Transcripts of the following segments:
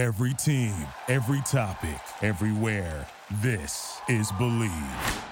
Every team, every topic, everywhere. This is Bleav.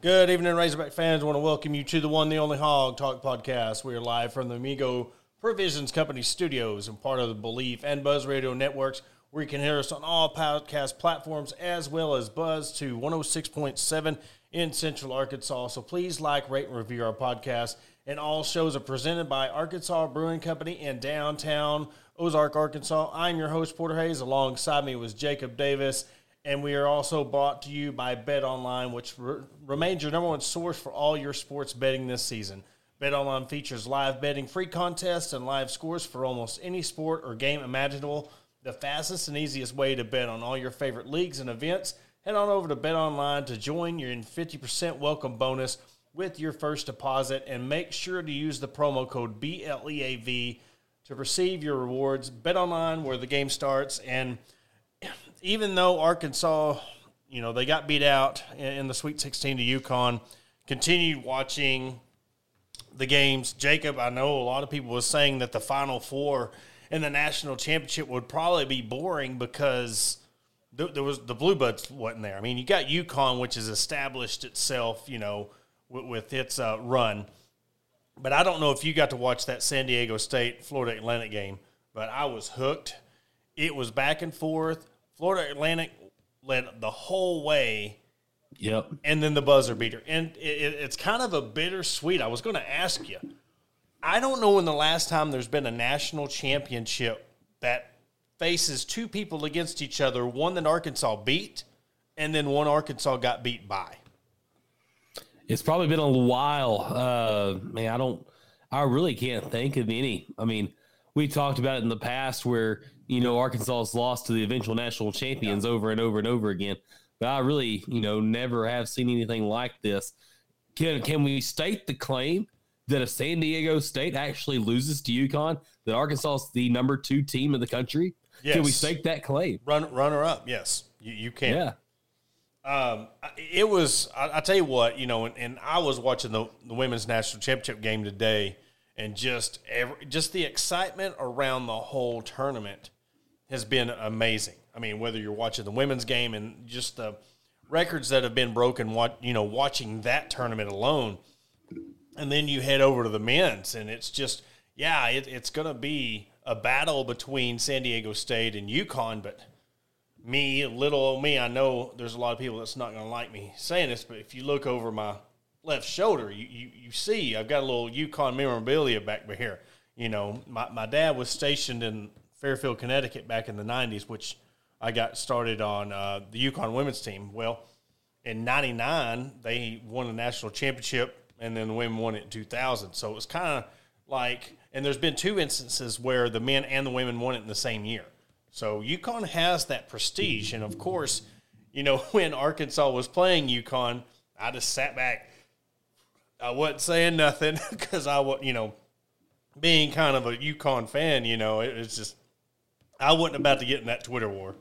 Good evening, Razorback fans. I want to welcome you to the one, the only Hawg Talk podcast. We are live from the Amigo Provisions Company studios and part of the Bleav and Buzz Radio networks, where you can hear us on all podcast platforms as well as Buzz to 106.7 in Central Arkansas. So please like, rate, and review our podcast. And all shows are presented by Arkansas Brewing Company in downtown Ozark, Arkansas. I'm your host, Porter Hayes. Alongside me was Jacob Davis. And we are also brought to you by Bet Online, which re- remains your number one source for all your sports betting this season. Bet Online features live betting, free contests, and live scores for almost any sport or game imaginable. The fastest and easiest way to bet on all your favorite leagues and events. Head on over to Bet Online to join your 50% welcome bonus with your first deposit, and make sure to use the promo code BLEAV to receive your rewards. Bet Online, where the game starts, and even though Arkansas, you know, they got beat out in the Sweet 16 to UConn, continued watching the games. Jacob, I know a lot of people was saying that the Final Four in the national championship would probably be boring because there was the Blue Bloods wasn't there. I mean, you got UConn, which has established itself, you know, with, with its uh, run. But I don't know if you got to watch that San Diego State Florida Atlantic game, but I was hooked. It was back and forth. Florida Atlantic led the whole way. Yep. And then the buzzer beater. And it, it, it's kind of a bittersweet. I was going to ask you. I don't know when the last time there's been a national championship that faces two people against each other, one that Arkansas beat, and then one Arkansas got beat by. It's probably been a while. Uh, man, I don't, I really can't think of any. I mean, we talked about it in the past where, you know, Arkansas has lost to the eventual national champions yeah. over and over and over again. But I really, you know, never have seen anything like this. Can, can we state the claim that if San Diego State actually loses to UConn, that Arkansas is the number two team in the country? Yes. Can we stake that claim? Run, runner up, yes. You, you can. Yeah. Um, it was. I, I, tell you what, you know, and, and I was watching the, the women's national championship game today, and just every, just the excitement around the whole tournament has been amazing. I mean, whether you're watching the women's game and just the records that have been broken, what you know, watching that tournament alone, and then you head over to the men's, and it's just, yeah, it, it's going to be a battle between San Diego State and UConn, but me, little old me, I know there's a lot of people that's not going to like me saying this, but if you look over my left shoulder, you, you, you see I've got a little UConn memorabilia back here. You know, my, my dad was stationed in Fairfield, Connecticut back in the 90s, which I got started on uh, the UConn women's team. Well, in 99, they won the national championship, and then the women won it in 2000. So it was kind of like, and there's been two instances where the men and the women won it in the same year. So UConn has that prestige, and of course, you know when Arkansas was playing UConn, I just sat back. I wasn't saying nothing because I was, you know, being kind of a UConn fan. You know, it, it's just I wasn't about to get in that Twitter war.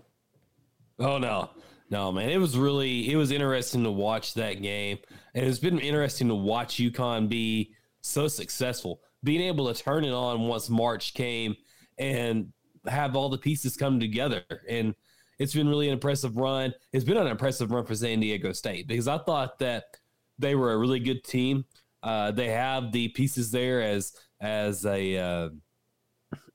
Oh no, no, man! It was really it was interesting to watch that game, and it's been interesting to watch UConn be so successful, being able to turn it on once March came and have all the pieces come together. And it's been really an impressive run. It's been an impressive run for San Diego State because I thought that they were a really good team. Uh, they have the pieces there as as a uh,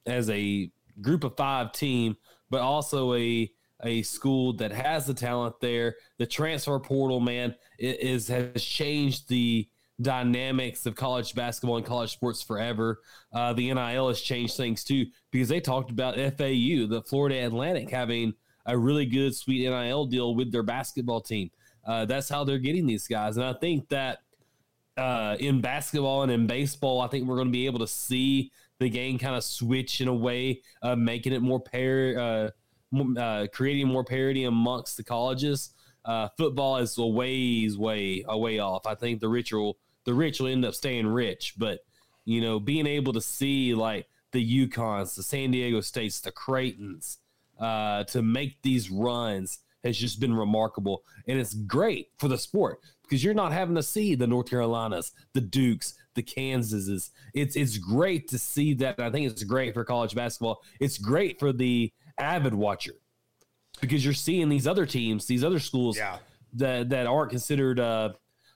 as a group of five team, but also a a school that has the talent there. The transfer portal, man, is has changed the dynamics of college basketball and college sports forever. Uh, the NIL has changed things too because they talked about FAU, the Florida Atlantic, having a really good, sweet NIL deal with their basketball team. Uh, that's how they're getting these guys. And I think that uh, in basketball and in baseball, I think we're going to be able to see the game kind of switch in a way, uh, making it more pair, uh, uh, creating more parity amongst the colleges. Uh, football is a ways way a way off. I think the ritual the rich will end up staying rich, but you know, being able to see like the UConns, the San Diego States, the Creightons, uh, to make these runs has just been remarkable, and it's great for the sport because you're not having to see the North Carolinas, the Dukes, the Kansases. It's it's great to see that. I think it's great for college basketball. It's great for the avid watcher because you're seeing these other teams, these other schools Yeah. that that aren't considered uh,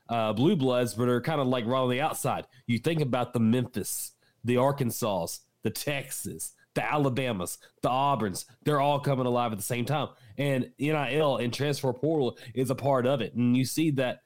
uh, blue bloods, but are kind of like right on the outside. You think about the Memphis, the Arkansas, the Texas, the Alabamas, the Auburns. They're all coming alive at the same time, and NIL and transfer portal is a part of it. And you see that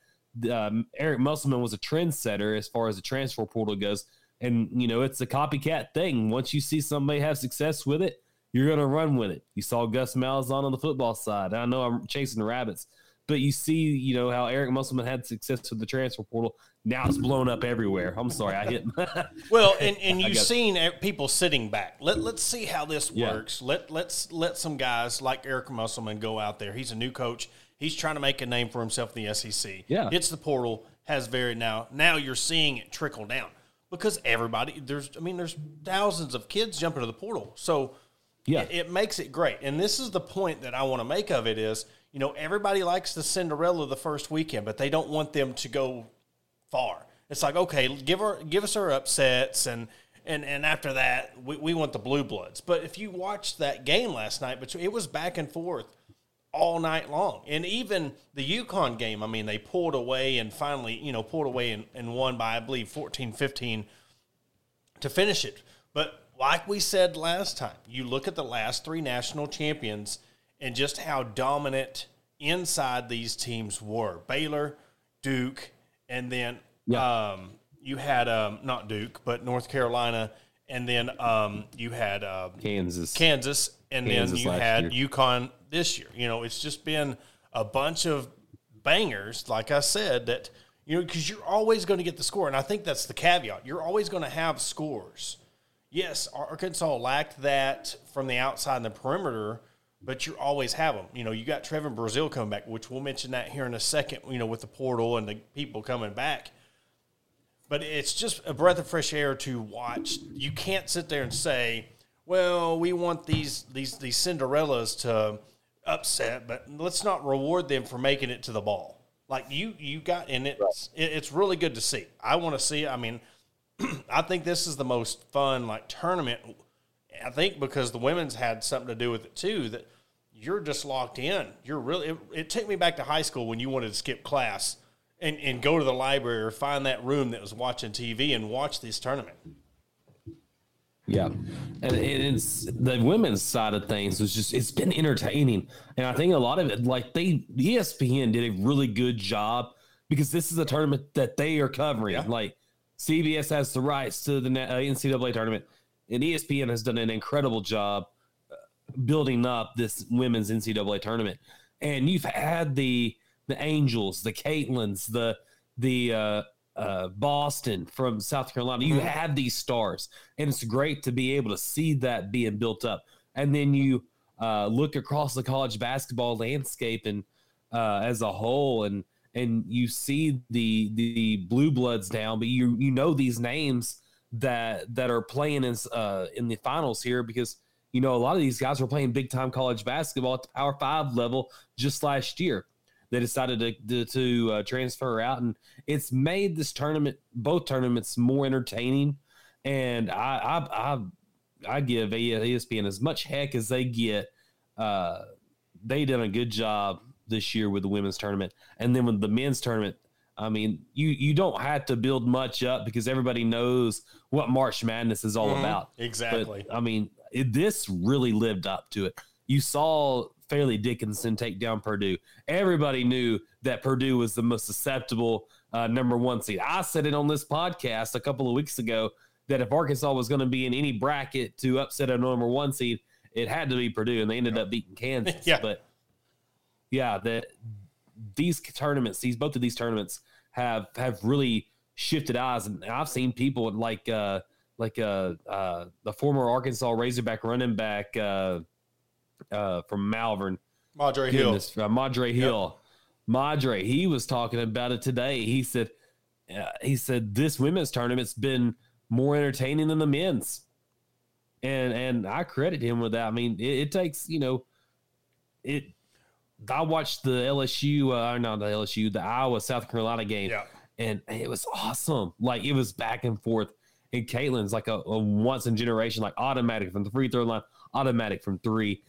um, Eric Musselman was a trendsetter as far as the transfer portal goes. And you know, it's a copycat thing. Once you see somebody have success with it, you're going to run with it. You saw Gus Malzahn on the football side. I know I'm chasing rabbits, but you see, you know, how Eric Musselman had success with the transfer portal. Now it's blown up everywhere. I'm sorry, I hit. Well, and, and you've seen people sitting back. Let let's see how this Yeah. works. Let let's let some guys like Eric Musselman go out there. He's a new coach. He's trying to make a name for himself in the SEC. Yeah. it's the portal. Has very now now you're seeing it trickle down because everybody there's I mean there's thousands of kids jumping to the portal. So Yeah. it, it makes it great. And this is the point that I want to make of it is you know everybody likes the Cinderella the first weekend, but they don't want them to go far. It's like okay, give her give us our upsets and and and after that we, we want the blue bloods. But if you watched that game last night, but it was back and forth all night long. And even the UConn game, I mean, they pulled away and finally, you know, pulled away and, and won by I believe 14-15 to finish it. But like we said last time, you look at the last three national champions and just how dominant inside these teams were. Baylor, Duke, and then Yeah. um, you had um, not Duke, but North Carolina, and then um, you had um, Kansas. Kansas, and Kansas then you had year. UConn this year. You know, it's just been a bunch of bangers, like I said, that you know, because you're always going to get the score, and I think that's the caveat. You're always going to have scores. Yes, Arkansas lacked that from the outside and the perimeter, but you always have them. You know, you got Trevor Brazil coming back, which we'll mention that here in a second. You know, with the portal and the people coming back but it's just a breath of fresh air to watch. You can't sit there and say, "Well, we want these these these Cinderellas to upset, but let's not reward them for making it to the ball." Like you you got, and it's it, it's really good to see. I want to see. I mean, I think this is the most fun like tournament. I think because the women's had something to do with it too. That you're just locked in. You're really. It, it took me back to high school when you wanted to skip class and, and go to the library or find that room that was watching TV and watch this tournament. Yeah, and it's the women's side of things was just it's been entertaining, and I think a lot of it like they ESPN did a really good job because this is a tournament that they are covering. Yeah. Like CBS has the rights to the uh, NCAA tournament, and ESPN has done an incredible job uh, building up this women's NCAA tournament. And you've had the the Angels, the Caitlins, the the uh, uh, Boston from South Carolina. You have these stars, and it's great to be able to see that being built up. And then you uh, look across the college basketball landscape and uh, as a whole, and and you see the the blue bloods down, but you you know these names that that are playing in uh, in the finals here because you know a lot of these guys were playing big time college basketball at the Power Five level just last year they decided to to, to uh, transfer out, and it's made this tournament, both tournaments, more entertaining. And I I I, I give ESPN as much heck as they get. Uh, they done a good job this year with the women's tournament, and then with the men's tournament. I mean, you you don't have to build much up because everybody knows what March Madness is all about. Exactly. But, I mean, it, this really lived up to it. You saw Fairleigh Dickinson take down Purdue. Everybody knew that Purdue was the most susceptible uh, number one seed. I said it on this podcast a couple of weeks ago that if Arkansas was going to be in any bracket to upset a number one seed, it had to be Purdue, and they ended up beating Kansas. Yeah. But yeah, that these tournaments, these both of these tournaments have have really shifted eyes, and I've seen people like uh like uh uh the former Arkansas Razorback running back uh uh from Malvern, Madre Hill. uh, Madre Hill, Madre, he was talking about it today. He said uh, he said this women's tournament's been more entertaining than the men's, and and I credit him with that. I mean, it, it takes you know it I watched the LSU, uh, not the LSU, the Iowa South Carolina game, Yeah. and it was awesome. Like it was back and forth. And Caitlin's like a, a once in generation, like automatic from the free throw line, automatic from three.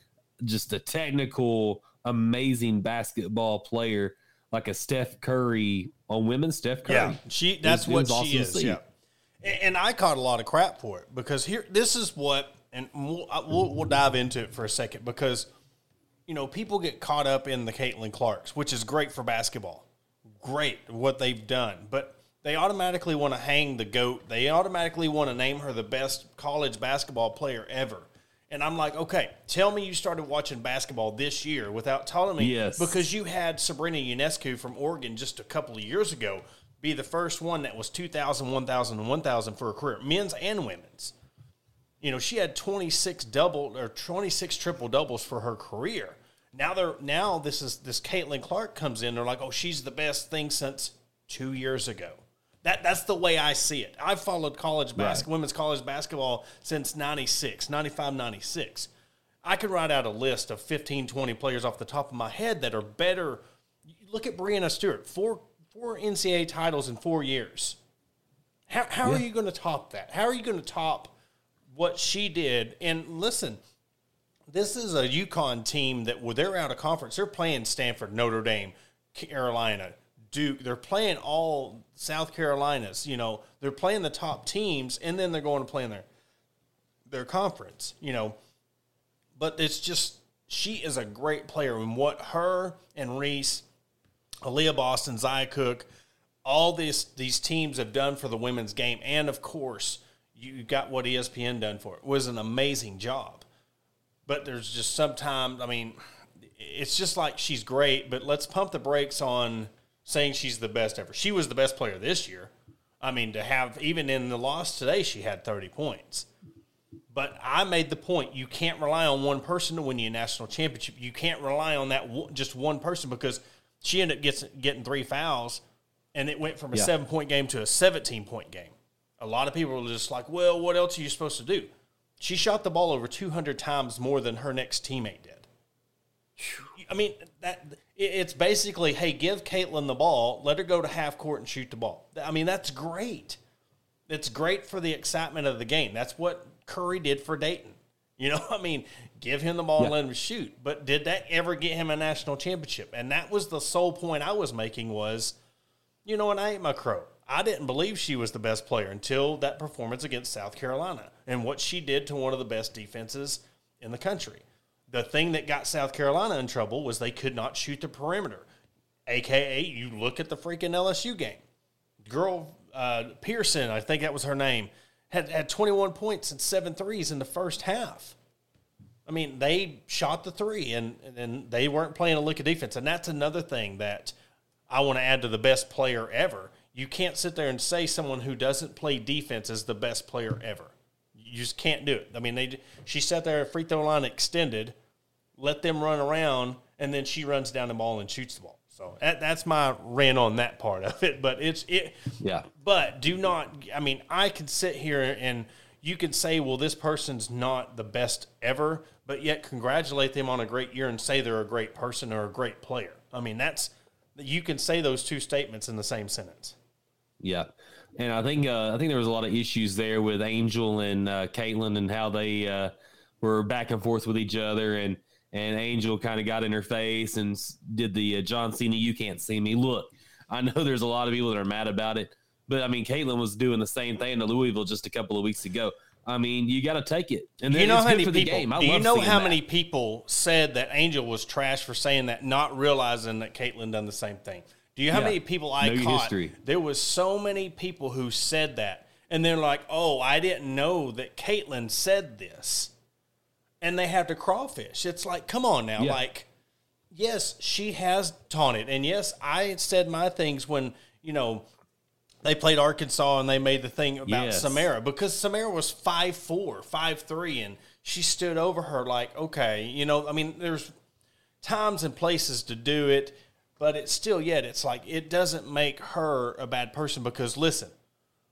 Just a technical, amazing basketball player, like a Steph Curry on women. Steph Curry. Yeah, she. That's It was- it what awesome she to is. Yeah, and, and I caught a lot of crap for it because here, this is what, and we'll, we'll we'll dive into it for a second because, you know, people get caught up in the Caitlin Clarks, which is great for basketball, great what they've done, but they automatically want to hang the goat. They automatically want to name her the best college basketball player ever. And I'm like, okay, tell me you started watching basketball this year without telling me Yes. because you had Sabrina Ionescu from Oregon just a couple of years ago be the first one that was 2,000, 1,000, and 1,000 for a career, men's and women's. You know, she had 26 double or 26 triple doubles for her career. Now they're now this is this Caitlin Clark comes in. They're like, oh, she's the best thing since two years ago. That that's the way I see it. I've followed college basketball, women's college basketball since 96, 95, 96. I could write out a list of 15, 20 players off the top of my head that are better. Look at Breanna Stewart, four four NCAA titles in four years. How, how are you going to top that? How are you going to top what she did? And listen, this is a UConn team that well, they're out of conference. They're playing Stanford, Notre Dame, Carolina, Duke. They're playing all South Carolinas. You know, they're playing the top teams, and then they're going to play in their their conference. You know, but it's just she is a great player, and what her and Reese, Aliyah Boston, Zia Cooke, all these these teams have done for the women's game, and of course, you got what ESPN done for it. it was an amazing job. But there's just sometimes, I mean, it's just like she's great, but let's pump the brakes on saying she's the best ever. She was the best player this year. I mean, to have even in the loss today, she had 30 points. But I made the point you can't rely on one person to win you a national championship. You can't rely on that one, just one person because she ended up gets, getting three fouls, and it went from a Yeah. seven point game to a 17 point game. A lot of people were just like, well, what else are you supposed to do? She shot the ball over 200 times more than her next teammate did. I mean, that it's basically, hey, give Caitlin the ball, let her go to half court and shoot the ball. I mean, that's great. It's great for the excitement of the game. That's what Curry did for Dayton. You know, I mean, give him the ball and let him shoot. But did that ever get him a national championship? And that was the sole point I was making was, you know, and I ate my crow. I didn't believe she was the best player until that performance against South Carolina and what she did to one of the best defenses in the country. The thing that got South Carolina in trouble was they could not shoot the perimeter. AKA, you look at the freaking LSU game. Girl uh, Pearson, I think that was her name, had, had 21 points and seven threes in the first half. I mean, they shot the three and, and they weren't playing a lick of defense. And that's another thing that I want to add to the best player ever. You can't sit there and say someone who doesn't play defense is the best player ever. You just can't do it. I mean, they she sat there at free throw line extended, let them run around, and then she runs down the ball and shoots the ball. So that, that's my rant on that part of it. But it's it. Yeah. But do not. I mean, I can sit here and you can say, well, this person's not the best ever, but yet congratulate them on a great year and say they're a great person or a great player. I mean, that's you can say those two statements in the same sentence. Yeah, and I think uh, I think there was a lot of issues there with Angel and uh, Caitlin and how they uh, were back and forth with each other, and and Angel kind of got in her face and did the uh, John Cena "You can't see me." Look, I know there's a lot of people that are mad about it, but I mean Caitlin was doing the same thing to Louisville just a couple of weeks ago. I mean, you got to take it, and then you know it's how good many for the people? game. I do you know how that. many people said that Angel was trash for saying that, not realizing that Caitlyn done the same thing? Do you know how Yeah. many people I Know caught? history. There was so many people who said that, and they're like, "Oh, I didn't know that Caitlin said this," and they have to crawfish. It's like, come on now, Yeah. like yes, she has taunted, and yes, I said my things when you know they played Arkansas and they made the thing about Yes. Samara because Samara was five four, five three, and she stood over her like, okay, you know, I mean, there's times and places to do it, but it's still yet it's like it doesn't make her a bad person because listen,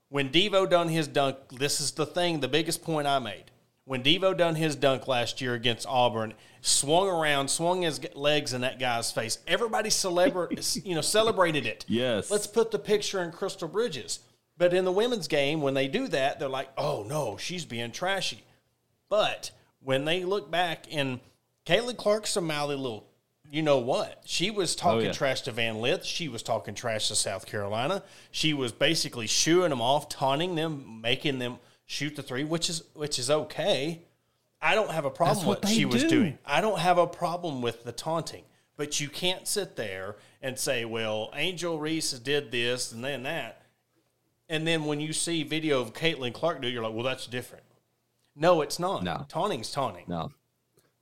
when Devo done his dunk, this is the thing, the biggest point I made. when Devo done his dunk last year against Auburn, swung around, swung his legs in that guy's face. Everybody celebra- you know, celebrated it. Yes. Let's put the picture in Crystal Bridges. But in the women's game, when they do that, they're like, oh no, she's being trashy. But when they look back and Caitlin Clark's a mouthy little, you know what? She was oh, talking yeah. trash to Van Lith. She was talking trash to South Carolina. She was basically shooing them off, taunting them, making them shoot the three, which is which is okay. I don't have a problem That's with what she was doing. I don't have a problem with the taunting. But you can't sit there and say, well, Angel Reese did this and then that. And then when you see video of Caitlin Clark do, it, you're like, well, that's different. No, it's not. No. Taunting's taunting. No,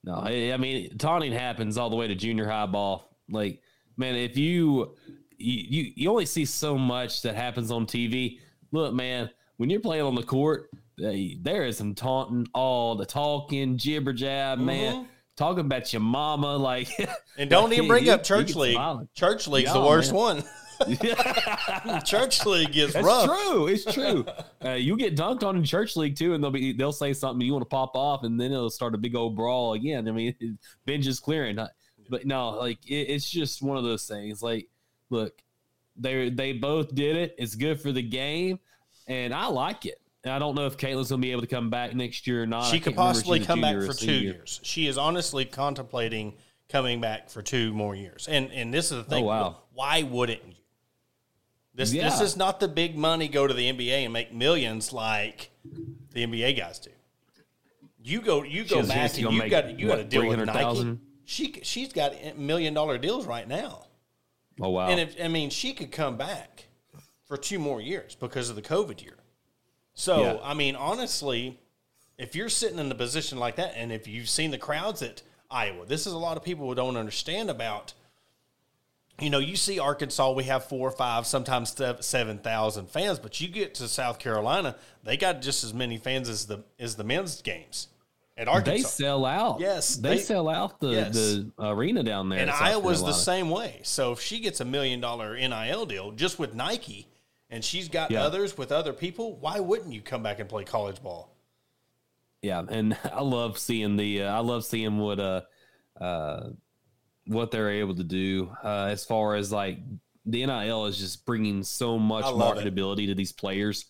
no. I, I mean, taunting happens all the way to junior high ball. Like, man, if you you you, only see so much that happens on TV. Look, man, when you're playing on the court, they, there is some taunting, all the talking, jibber jab, man, talking about your mama, like, Mm-hmm. And don't even bring you- up Church League. Church League's the worst man. one. Church League is That's rough. true. It's true. Uh, you get dunked on in church league too, and they'll be they'll say something you want to pop off, and then it'll start a big old brawl again. I mean, it, bench is clearing, but no, like it, it's just one of those things. Like, look, they they both did it. It's good for the game, and I like it. And I don't know if Caitlin's gonna be able to come back next year or not. She could can't remember if possibly come back for two years. She is honestly contemplating coming back for two more years. And and this is the thing. Oh, wow. Why wouldn't you? This this is not the big money go to the NBA and make millions like the NBA guys do. You go you go has a chance back to and go you got you got to deal with Nike. 300,000? She she's got million dollar deals right now. Oh wow! And if I mean, she could come back for two more years because of the COVID year. So Yeah. I mean, honestly, if you're sitting in a position like that, and if you've seen the crowds at Iowa, this is a lot of people who don't understand about. You know, you see Arkansas, we have four, or five, sometimes seven thousand fans, but you get to South Carolina, they got just as many fans as the as the men's games at Arkansas. they sell out. Yes, they, they- sell out the Yes. the arena down there. And Iowa's the same way. So if she gets a million dollar NIL deal just with Nike and she's got Yeah. others with other people, why wouldn't you come back and play college ball? Yeah, and I love seeing the uh, I love seeing what uh uh what they're able to do uh, as far as like the NIL is just bringing so much I love it. marketability to these players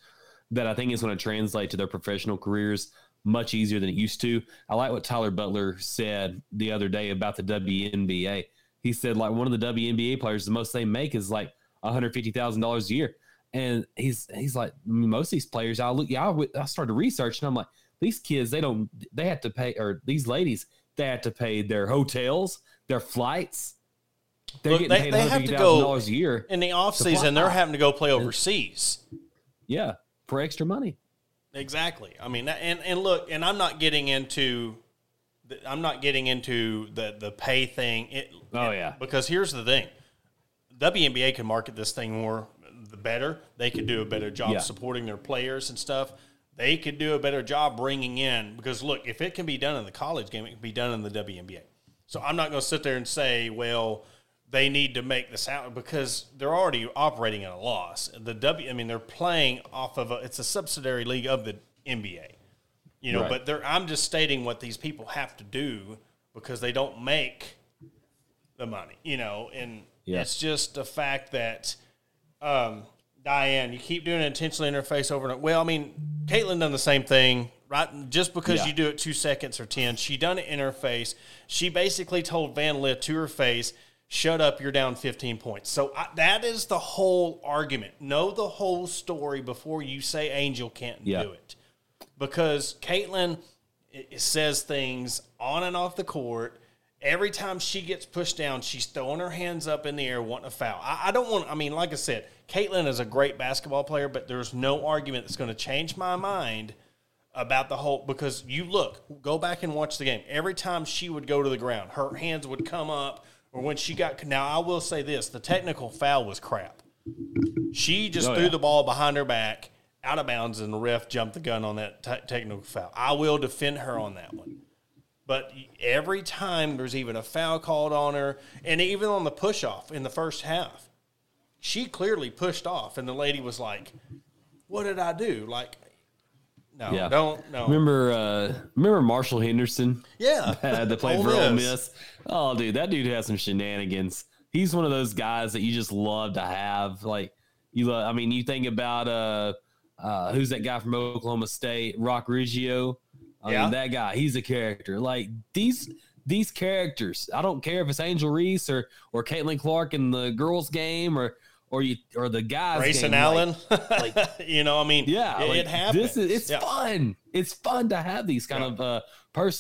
that I think is going to translate to their professional careers much easier than it used to. I like what Tyler Butler said the other day about the WNBA. He said like one of the WNBA players, the most they make is like one hundred fifty thousand dollars a year, and he's he's like most of these players. I look, yeah, I started researching. I'm like these kids, they don't, they have to pay, or these ladies, they have to pay their hotels, their flights. They're Look, getting they- paid they have to go- dollars a year. In the off season, they're having to go play overseas. Yeah, for extra money. Exactly. I mean, and and look, and I'm not getting into, the, I'm not getting into the the pay thing. It, Oh, yeah. Because here's the thing, WNBA can market this thing more, the better. They could do a better job Yeah. supporting their players and stuff. They could do a better job bringing in because look, if it can be done in the college game, it can be done in the WNBA. So I'm not going to sit there and say, well, they need to make this out because they're already operating at a loss. The W, I mean, they're playing off of a, it's a subsidiary league of the NBA, you know. Right. But they're, I'm just stating what these people have to do because they don't make the money, you know. And Yeah. it's just the fact that um, Diane, you keep doing an intentional interface over and over. Well, I mean, Caitlin done the same thing, right? Just because Yeah. you do it two seconds or ten, she done it in her face. She basically told Van Lith to her face, "Shut up, you're down 15 points." So I, that is the whole argument. Know the whole story before you say Angel can't Yeah. do it, because Caitlin i- i- says things on and off the court. Every time she gets pushed down, she's throwing her hands up in the air, wanting a foul. I, I don't want. I mean, like I said, Caitlin is a great basketball player, but there's no argument that's going to change my mind about the whole. Because you look, go back and watch the game. Every time she would go to the ground, her hands would come up, or when she got. Now, I will say this: the technical foul was crap. She just Oh, threw yeah. the ball behind her back, out of bounds, and the ref jumped the gun on that te- technical foul. I will defend her on that one. But every time there's even a foul called on her, and even on the push off in the first half, she clearly pushed off, and the lady was like, "What did I do?" Like, no, Yeah. don't no. Remember, uh, remember Marshall Henderson? yeah, had to play Ole for Ole Miss. Miss. Oh, dude, that dude has some shenanigans. He's one of those guys that you just love to have. Like you, love, I mean, you think about uh, uh, who's that guy from Oklahoma State, Rock Riggio? I Yeah. mean, that guy, he's a character. Like these these characters. I don't care if it's Angel Reese or or Caitlin Clark in the girls' game or or you or the guys. Grayson. Allen. like- you know, I mean, Yeah, it, like, it happens. This is it's Yeah. fun. It's fun to have these kind Yeah. of uh,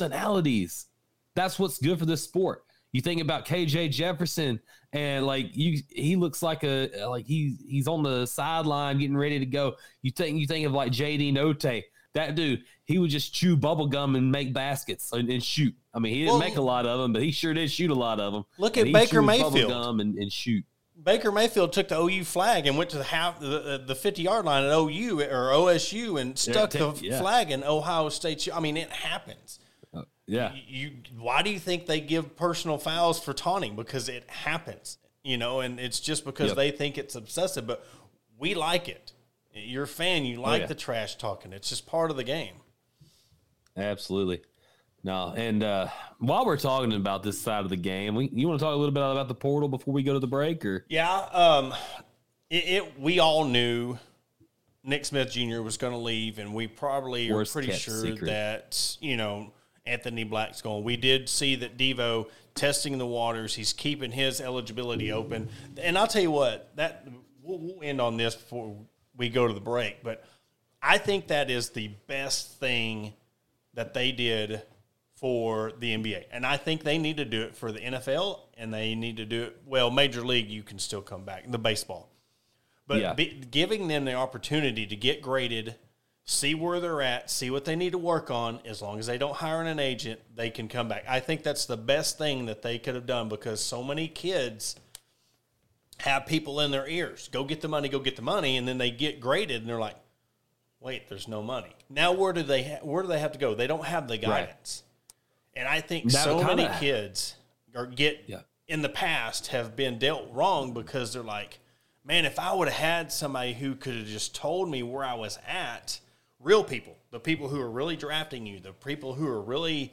personalities. That's what's good for this sport. You think about KJ Jefferson, and like you, he looks like a like he's he's on the sideline getting ready to go. You think you think of like JD Notae. That dude, he would just chew bubble gum and make baskets and, and shoot. I mean, he didn't Well, make a lot of them, but he sure did shoot a lot of them. Look at Baker chewed bubble Mayfield. gum and, and shoot. Baker Mayfield took the OU flag and went to the half the, the 50 yard line at OU or OSU and stuck the yeah. flag in Ohio State. I mean, it happens. Uh, yeah, You why do you think they give personal fouls for taunting? Because it happens, you know, and it's just because Yep. they think it's obsessive. But we like it. You're a fan. You like Oh, yeah. the trash talking. It's just part of the game. Absolutely. No, and uh, while we're talking about this side of the game, we, you want to talk a little bit about the portal before we go to the break, or Yeah, um, it, it we all knew Nick Smith Jr. was going to leave, and we probably Worst are pretty sure secret. that you know Anthony Black's going. We did see that Devo testing the waters. He's keeping his eligibility open, and I'll tell you what that we'll, we'll end on this before we go to the break, but I think that is the best thing that they did for the NBA. And I think they need to do it for the NFL and they need to do it well, major league you can still come back, the baseball. But Yeah. be, giving them the opportunity to get graded, see where they're at, see what they need to work on, as long as they don't hire an agent, they can come back. I think that's the best thing that they could have done because so many kids have people in their ears. Go get the money, go get the money, and then they get graded and they're like, wait, there's no money. Now where do they ha- where do they have to go? They don't have the guidance. And I think That so many kids get Yeah. in the past have been dealt wrong because they're like, man, if I would have had somebody who could have just told me where I was at, real people, the people who are really drafting you, the people who are really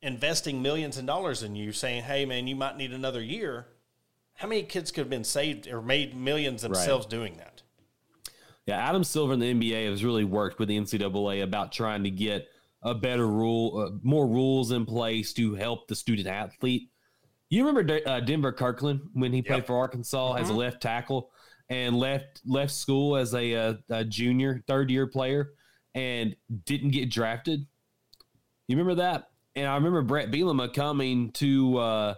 investing millions of dollars in you, saying, hey, man, you might need another year. How many kids could have been saved or made millions themselves doing that? Yeah, Adam Silver in the NBA has really worked with the NCAA about trying to get a better rule, uh, more rules in place to help the student athlete. You remember De- uh, Denver Kirkland when he played Yep. for Arkansas as a left tackle and left left school as a, uh a junior, third year player, and didn't get drafted. You remember that? And I remember Bret Bielema coming to uh,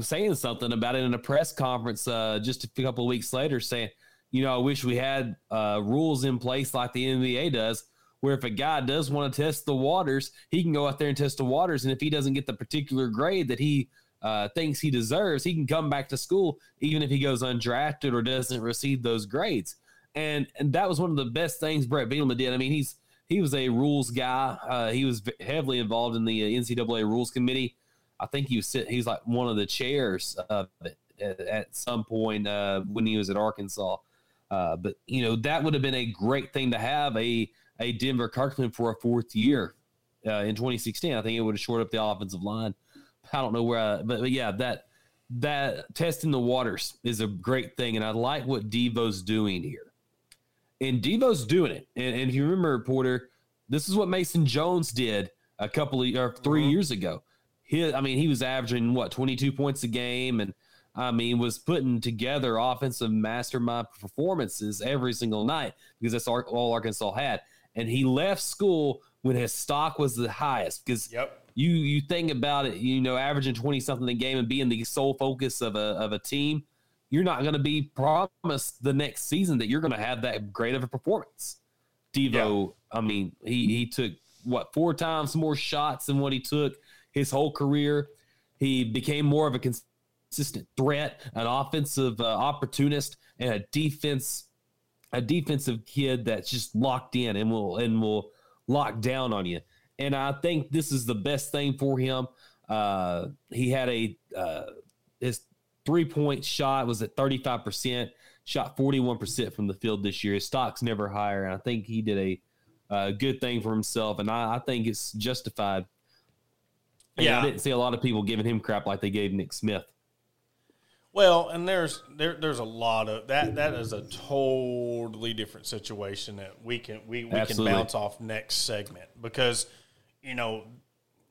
saying something about it in a press conference uh, just a couple of weeks later, saying, you know, I wish we had uh, rules in place like the NBA does, where if a guy does want to test the waters, he can go out there and test the waters, and if he doesn't get the particular grade that he uh, thinks he deserves, he can come back to school even if he goes undrafted or doesn't receive those grades. And and that was one of the best things Bret Bielema did. I mean, he's he was a rules guy. Uh, he was heavily involved in the uh, NCAA rules committee. I think he was sit, he's like one of the chairs of it at, at some point uh, when he was at Arkansas. Uh, but you know that would have been a great thing to have a a Denver Kirkland for a fourth year uh, in 2016. I think it would have shored up the offensive line. I don't know where, I, but, but yeah, that that testing the waters is a great thing, and I like what Devo's doing here. And Devo's doing it. And, and if you remember, Porter, this is what Mason Jones did a couple of or 3 Mhm. years ago. He, I mean, he was averaging what 22 points a game, and I mean, was putting together offensive mastermind performances every single night because that's all Arkansas had. And he left school when his stock was the highest because Yep. you you think about it, you know, averaging 20 something a game and being the sole focus of a of a team, you're not going to be promised the next season that you're going to have that great of a performance. Devo, I mean, he he took what four times more shots than what he took his whole career. He became more of a consistent threat, an offensive uh, opportunist, and a defense a defensive kid that's just locked in and will and will lock down on you. And I think this is the best thing for him. Uh, he had a uh, his three point shot was at thirty five percent, shot forty one percent from the field this year. His stock's never higher, and I think he did a a good thing for himself, and I, I think it's justified. And Yeah. I didn't see a lot of people giving him crap like they gave Nick Smith. Well, and there's there there's a lot of that. That is a totally different situation that we can we, we can bounce off next segment because you know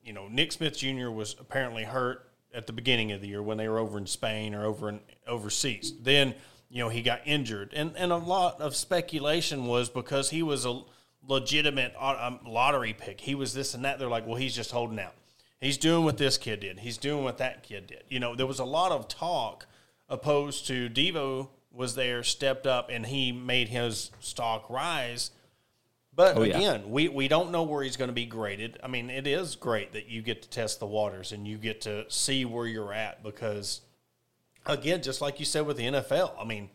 you know Nick Smith Jr. was apparently hurt at the beginning of the year when they were over in Spain or over in overseas. Then you know he got injured, and and a lot of speculation was because he was a legitimate uh, um, lottery pick. He was this and that. They're like, well, he's just holding out. He's doing what this kid did. He's doing what that kid did. You know, there was a lot of talk opposed to Devo was there, stepped up, and he made his stock rise. But Oh, yeah. again, we, we don't know where he's going to be graded. I mean, it is great that you get to test the waters and you get to see where you're at because, again, just like you said with the NFL, I mean,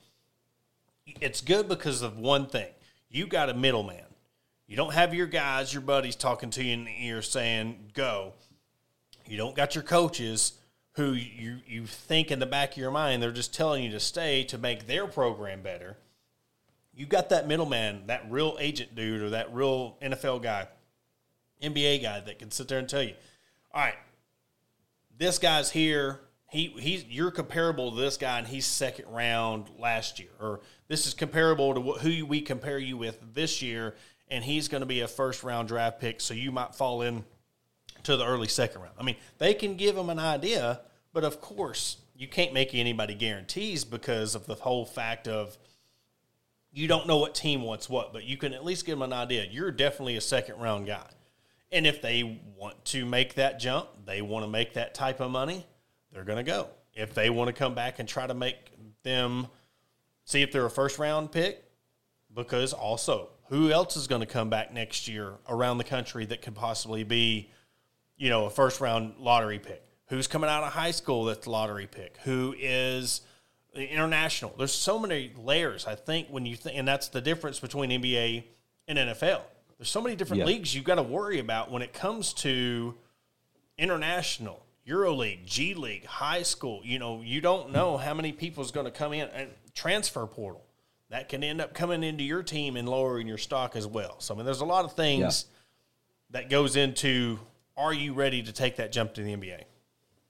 it's good because of one thing. You got a middleman. You don't have your guys, your buddies talking to you in the ear saying, go. You don't got your coaches who you, you think in the back of your mind they're just telling you to stay to make their program better. You got that middleman, that real agent dude or that real NFL guy, NBA guy that can sit there and tell you, all right, this guy's here. He he's you're comparable to this guy, and he's second round last year, or this is comparable to who we compare you with this year, and he's going to be a first round draft pick, so you might fall in to the early second round. I mean, they can give them an idea, but of course, you can't make anybody guarantees because of the whole fact of you don't know what team wants what, but you can at least give them an idea. You're definitely a second round guy. And if they want to make that jump, they want to make that type of money, they're going to go. If they want to come back and try to make them see if they're a first round pick, because also, who else is going to come back next year around the country that could possibly be, you know, a first round lottery pick? Who's coming out of high school that's lottery pick? Who is international? There's so many layers. I think when you think, and that's the difference between NBA and NFL. There's so many different Yeah. leagues you've got to worry about when it comes to international, EuroLeague, G League, high school. You know, you don't hmm. know how many people's going to come in and transfer portal. That can end up coming into your team and lowering your stock as well. So I mean, there's a lot of things that goes into are you ready to take that jump to the NBA?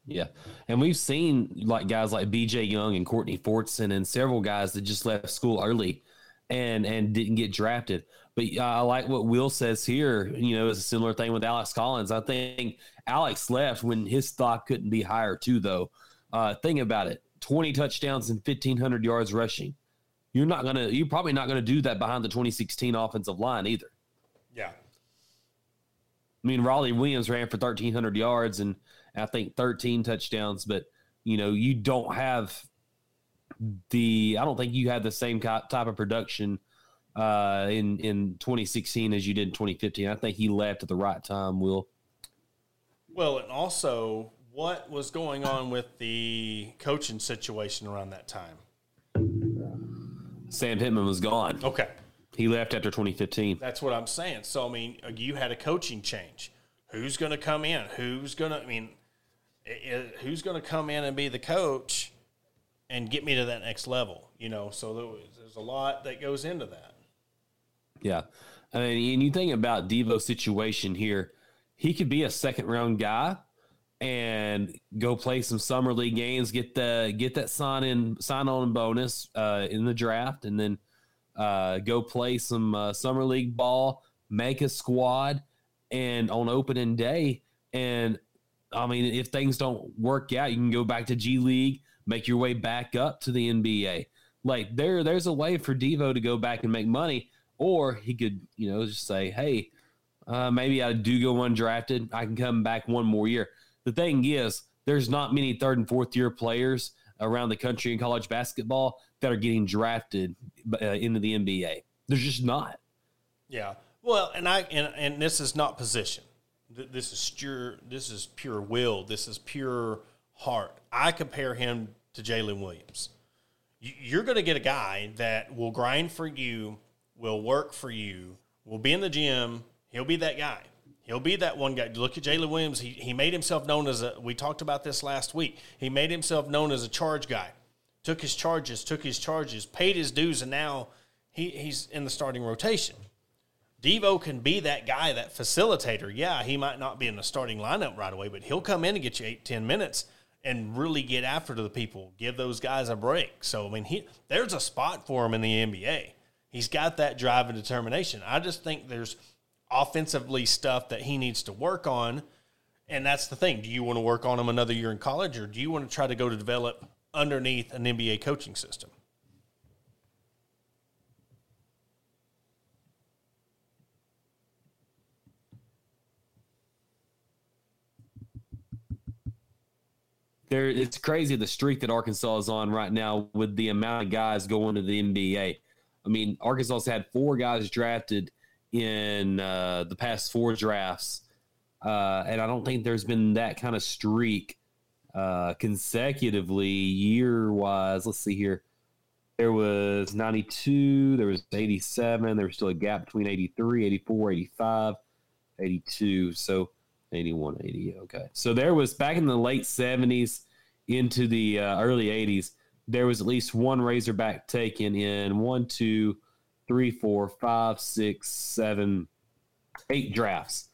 Yeah. And we've seen like guys like BJ Young and Courtney Fortson and several guys that just left school early and and didn't get drafted. But uh, I like what Will says here, you know, it's a similar thing with Alex Collins. I think Alex left when his stock couldn't be higher too though. Uh think about it. 20 touchdowns and 1500 yards rushing. You're not going to you're probably not going to do that behind the 2016 offensive line either. Yeah. I mean, Rawleigh Williams ran for 1,300 yards and I think 13 touchdowns, but you know, you don't have the. I don't think you had the same type of production uh, in in 2016 as you did in 2015. I think he left at the right time. Will Well, and also, what was going on with the coaching situation around that time? Sam Pittman was gone. Okay. He left after 2015. That's what I'm saying. So, I mean, you had a coaching change. Who's going to come in? Who's going to, I mean, who's going to come in and be the coach and get me to that next level? You know, so there's a lot that goes into that. Yeah. I mean, and you think about Devo's situation here, he could be a second round guy and go play some summer league games, get the get that sign in sign on bonus uh, in the draft, and then uh, go play some uh, summer league ball, make a squad, and on opening day. And I mean, if things don't work out, you can go back to G League, make your way back up to the NBA. Like there, there's a way for Devo to go back and make money, or he could, you know, just say, "Hey, uh, maybe I do go undrafted. I can come back one more year." The thing is, there's not many third and fourth year players around the country in college basketball that are getting drafted uh, into the NBA. There's just not. Yeah. Well, and I and, and this is not position. This is pure. This is pure will. This is pure heart. I compare him to Jalen Williams. You- You're going to get a guy that will grind for you, will work for you, will be in the gym. He'll be that guy. He'll be that one guy. Look at Jalen Williams. He, he made himself known as a. We talked about this last week. He made himself known as a charge guy. Took his charges, took his charges, paid his dues, and now he, he's in the starting rotation. Devo can be that guy, that facilitator. Yeah, he might not be in the starting lineup right away, but he'll come in and get you eight, ten minutes and really get after the people, give those guys a break. So I mean, he there's a spot for him in the NBA. He's got that drive and determination. I just think there's offensively stuff that he needs to work on. And that's the thing. Do you want to work on him another year in college or do you want to try to go to develop underneath an NBA coaching system? there it's crazy the streak that Arkansas is on right now with the amount of guys going to the NBA. I mean, Arkansas's had four guys drafted in uh, the past four drafts, uh, and I don't think there's been that kind of streak uh, consecutively year wise. Let's see here. There was 92, there was 87, there was still a gap between 83, 84, 85, 82. So 81, 80. Okay. So there was back in the late 70s into the uh, early 80s, there was at least one Razorback taken in one, two, three, four, five, six, seven, eight drafts.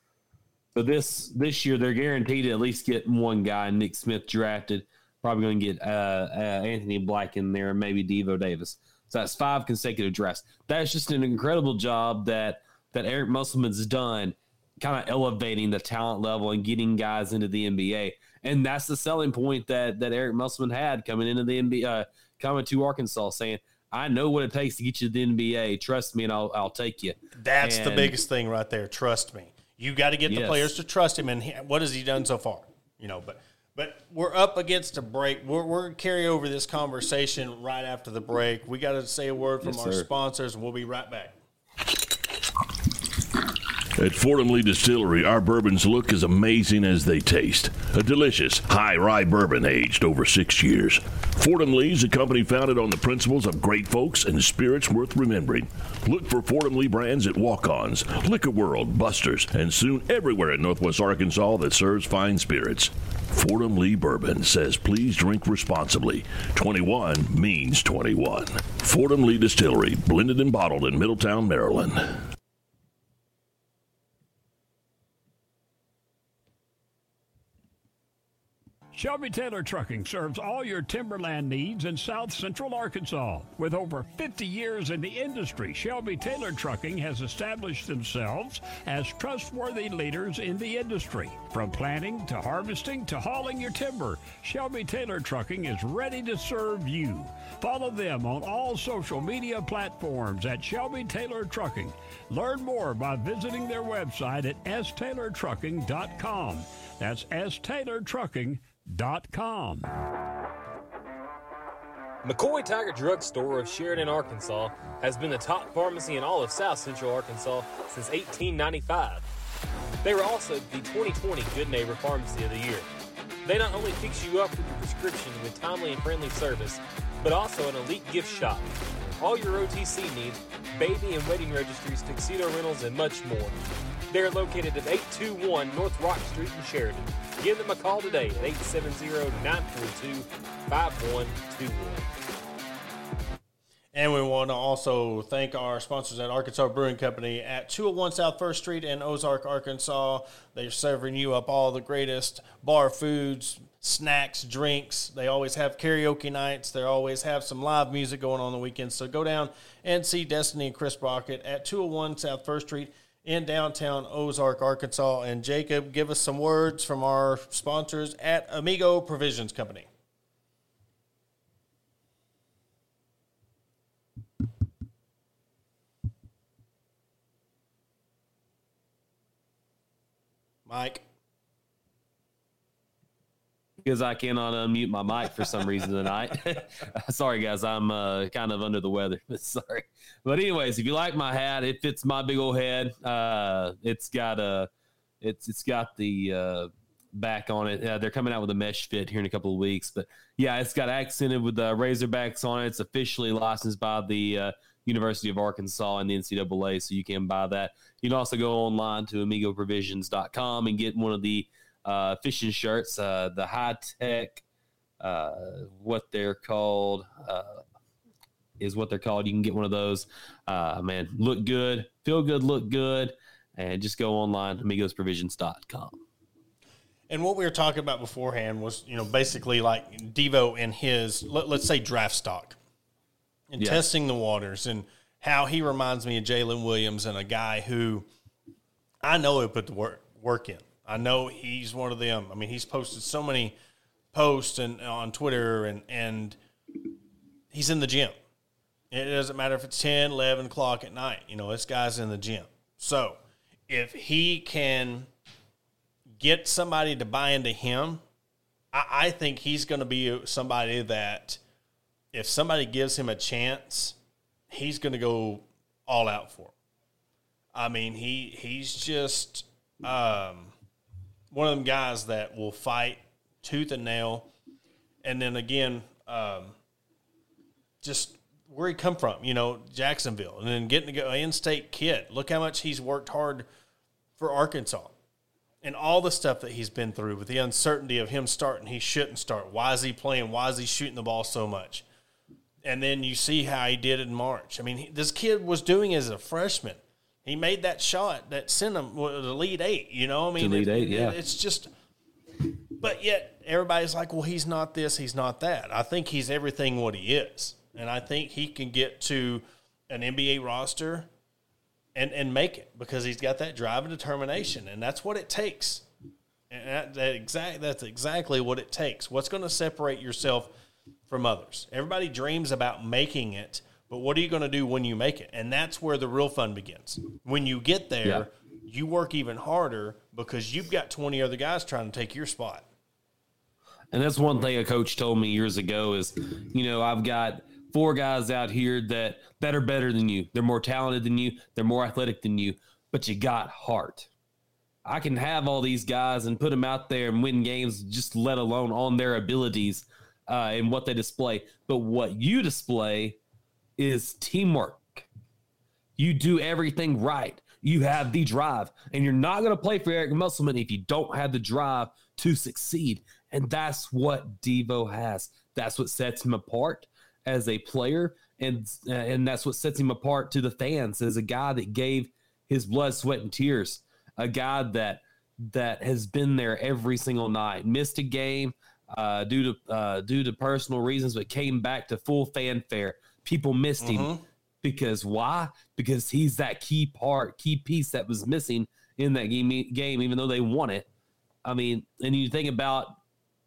So this this year they're guaranteed to at least get one guy, Nick Smith drafted. Probably going to get uh, uh, Anthony Black in there, and maybe Devo Davis. So that's five consecutive drafts. That's just an incredible job that that Eric Musselman's done kind of elevating the talent level and getting guys into the NBA. And that's the selling point that that Eric Musselman had coming into the NBA, uh, coming to Arkansas, saying, "I know what it takes to get you to the NBA. Trust me, and I'll I'll take you." That's and, the biggest thing right there. Trust me. You got to get yes. the players to trust him. And he, what has he done so far? You know, but but we're up against a break. We're, we're going to carry over this conversation right after the break. We got to say a word from yes, our sir. sponsors, and we'll be right back. At Fordham Lee Distillery, our bourbons look as amazing as they taste. A delicious, high rye bourbon aged over six years. Fordham Lee is a company founded on the principles of great folks and spirits worth remembering. Look for Fordham Lee brands at Walk Ons, Liquor World, Buster's, and soon everywhere in Northwest Arkansas that serves fine spirits. Fordham Lee Bourbon says please drink responsibly. 21 means 21. Fordham Lee Distillery, blended and bottled in Middletown, Maryland. Shelby Taylor Trucking serves all your timberland needs in south central Arkansas. With over 50 years in the industry, Shelby Taylor Trucking has established themselves as trustworthy leaders in the industry. From planting to harvesting to hauling your timber, Shelby Taylor Trucking is ready to serve you. Follow them on all social media platforms at Shelby Taylor Trucking. Learn more by visiting their website at staylortrucking.com. That's staylortrucking.com com. McCoy Tiger Drug Store of Sheridan, Arkansas has been the top pharmacy in all of South Central Arkansas since 1895. They were also the 2020 Good Neighbor Pharmacy of the Year. They not only fix you up with your prescription with timely and friendly service, but also an elite gift shop. All your OTC needs, baby and wedding registries, tuxedo rentals, and much more. They're located at 821 North Rock Street in Sheridan. Give them a call today at 870-942-5121. And we want to also thank our sponsors at Arkansas Brewing Company at 201 South First Street in Ozark, Arkansas. They're serving you up all the greatest bar foods, snacks, drinks. They always have karaoke nights. They always have some live music going on the weekends. So go down and see Destiny and Chris Brockett at 201 South First Street in downtown Ozark, Arkansas. And Jacob, give us some words from our sponsors at Amigo Provisions Company. Mike because I cannot unmute my mic for some reason tonight. sorry, guys, I'm uh, kind of under the weather. sorry, but anyways, if you like my hat, it fits my big old head. Uh, it's got a, it's it's got the uh, back on it. Uh, they're coming out with a mesh fit here in a couple of weeks, but yeah, it's got accented with the Razorbacks on it. It's officially licensed by the uh, University of Arkansas and the NCAA, so you can buy that. You can also go online to amigoprovisions.com and get one of the uh, fishing shirts, uh, the high tech, uh, what they're called. Uh, is what they're called. You can get one of those. Uh, man, look good, feel good, look good, and just go online amigosprovisions.com. And what we were talking about beforehand was, you know, basically like Devo and his, let, us say draft stock and yeah. testing the waters and how he reminds me of Jalen Williams and a guy who I know he put the work, work in. I know he's one of them. I mean, he's posted so many posts and on Twitter and, and he's in the gym. It doesn't matter if it's 10, 11 o'clock at night. You know, this guy's in the gym. So if he can get somebody to buy into him, I, I think he's going to be somebody that if somebody gives him a chance, he's going to go all out for. Him. I mean, he he's just um, one of them guys that will fight tooth and nail, and then again, um, just where he come from, you know, Jacksonville, and then getting to go in-state kid. Look how much he's worked hard for Arkansas and all the stuff that he's been through with the uncertainty of him starting, he shouldn't start. Why is he playing? Why is he shooting the ball so much? And then you see how he did in March. I mean, he, this kid was doing as a freshman. He made that shot that sent him to the lead eight. You know, I mean, lead eight, yeah. It's just, but yet everybody's like, well, he's not this, he's not that. I think he's everything what he is, and I think he can get to an NBA roster and and make it because he's got that drive and determination, and that's what it takes. And that, that exact that's exactly what it takes. What's going to separate yourself from others? Everybody dreams about making it, but what are you going to do when you make it? And that's where the real fun begins. When you get there, yeah. you work even harder because you've got twenty other guys trying to take your spot. And that's one thing a coach told me years ago is, you know, I've got four guys out here that that are better than you. They're more talented than you. They're more athletic than you. But you got heart. I can have all these guys and put them out there and win games, just let alone on their abilities uh, and what they display. But what you display is teamwork. You do everything right. You have the drive, and you're not going to play for Eric Musselman if you don't have the drive to succeed. And that's what Devo has. That's what sets him apart as a player, and uh, and that's what sets him apart to the fans as a guy that gave his blood, sweat, and tears. A guy that that has been there every single night, missed a game uh, due to uh, due to personal reasons, but came back to full fanfare. People missed mm-hmm. him because why? Because he's that key part, key piece that was missing in that game. Game, even though they won it. I mean, and you think about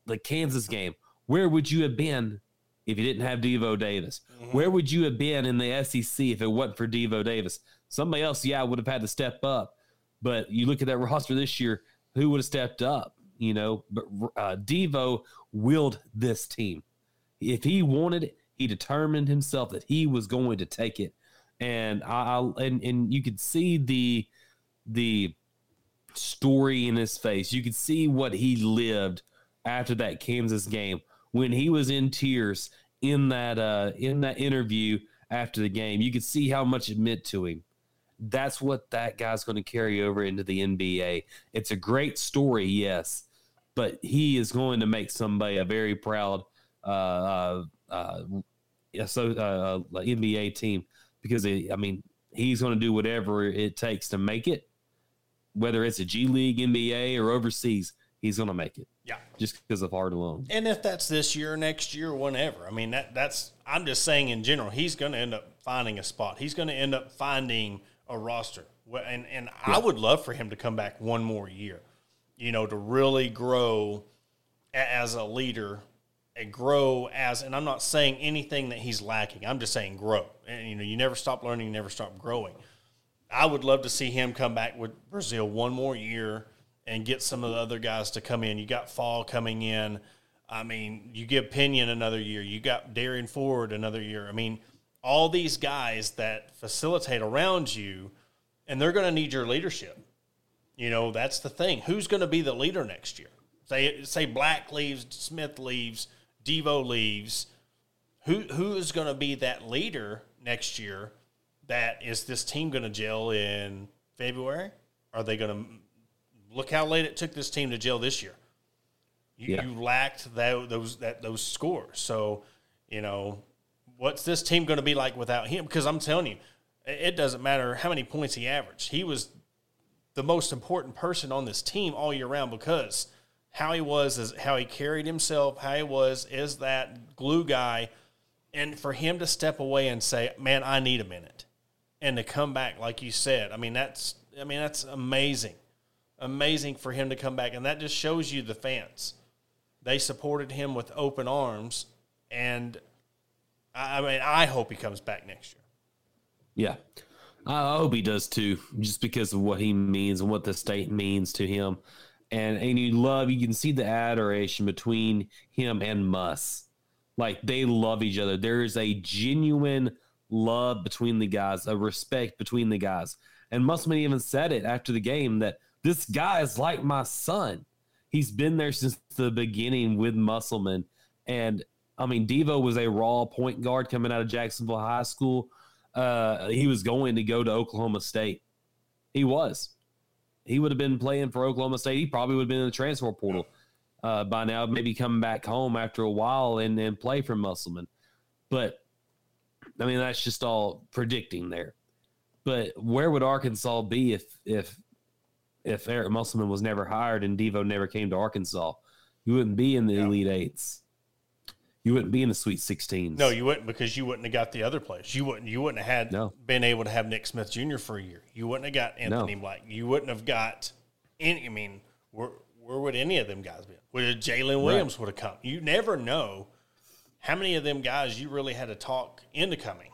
the Kansas game. Where would you have been if you didn't have Devo Davis? Mm-hmm. Where would you have been in the SEC if it wasn't for Devo Davis? Somebody else, yeah, would have had to step up. But you look at that roster this year, who would have stepped up? You know, but uh, Devo willed this team. If he wanted it, he determined himself that he was going to take it, and I, I and and you could see the the story in his face. You could see what he lived after that Kansas game when he was in tears in that uh, in that interview after the game. You could see how much it meant to him. That's what that guy's going to carry over into the NBA. It's a great story, yes, but he is going to make somebody a very proud uh, uh, so uh, NBA team because it, I mean he's going to do whatever it takes to make it, whether it's a G League, NBA, or overseas. He's going to make it. Yeah. Just because of heart alone. And if that's this year, next year, whenever, I mean, that that's, I'm just saying in general, he's going to end up finding a spot. He's going to end up finding a roster. And, and yeah. I would love for him to come back one more year, you know, to really grow as a leader and grow as, and I'm not saying anything that he's lacking. I'm just saying grow. And, you know, you never stop learning, you never stop growing. I would love to see him come back with Brazile one more year and get some of the other guys to come in. You got Fall coming in. I mean, you give Pinion another year. You got Derrian Ford another year. I mean, all these guys that facilitate around you, and they're going to need your leadership. You know, that's the thing. Who's going to be the leader next year? Say, say Black leaves, Smith leaves, Devo leaves. Who who is going to be that leader next year? That is this team going to gel in February? Are they going to look how late it took this team to gel this year. You, yeah. you lacked that, those that those scores. So, you know, what's this team going to be like without him? Because I'm telling you, it doesn't matter how many points he averaged. He was the most important person on this team all year round because how he was is how he carried himself, how he was is that glue guy, and for him to step away and say, "Man, I need a minute," and to come back like you said, I mean that's I mean that's amazing, amazing for him to come back, and that just shows you the fans. They supported him with open arms, and I mean I hope he comes back next year. Yeah. I hope he does too, just because of what he means and what the state means to him. And and you love you can see the adoration between him and Muss. Like they love each other. There is a genuine love between the guys, a respect between the guys. And Musselman even said it after the game that this guy is like my son. He's been there since the beginning with Musselman. And I mean, Devo was a raw point guard coming out of Jacksonville High School uh, he was going to go to Oklahoma State. He was. He would have been playing for Oklahoma State. He probably would have been in the transfer portal uh, by now, maybe come back home after a while and, and play for Musselman. But I mean, that's just all predicting there. But where would Arkansas be if if if Eric Musselman was never hired and Devo never came to Arkansas? You wouldn't be in the yeah. Elite Eights you wouldn't be in the Sweet 16. No, you wouldn't because you wouldn't have got the other players. You wouldn't. You wouldn't have had no. been able to have Nick Smith Jr. for a year. You wouldn't have got Anthony no. Black. You wouldn't have got any. I mean, where where would any of them guys be? Would Jaylin Williams right. would have come? You never know how many of them guys you really had to talk into coming.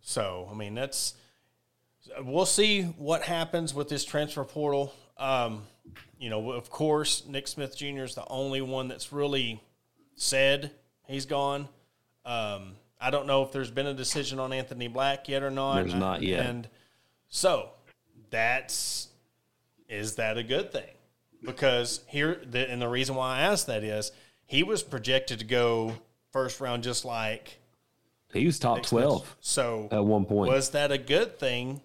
So I mean, that's we'll see what happens with this transfer portal. Um, you know, of course, Nick Smith Jr. is the only one that's really said He's gone. Um, I don't know if there's been a decision on Anthony Black yet or not. There's not yet. And so that's is that a good thing? Because here, the, and the reason why I asked that is he was projected to go first round, just like he was top twelve. So at one point, was that a good thing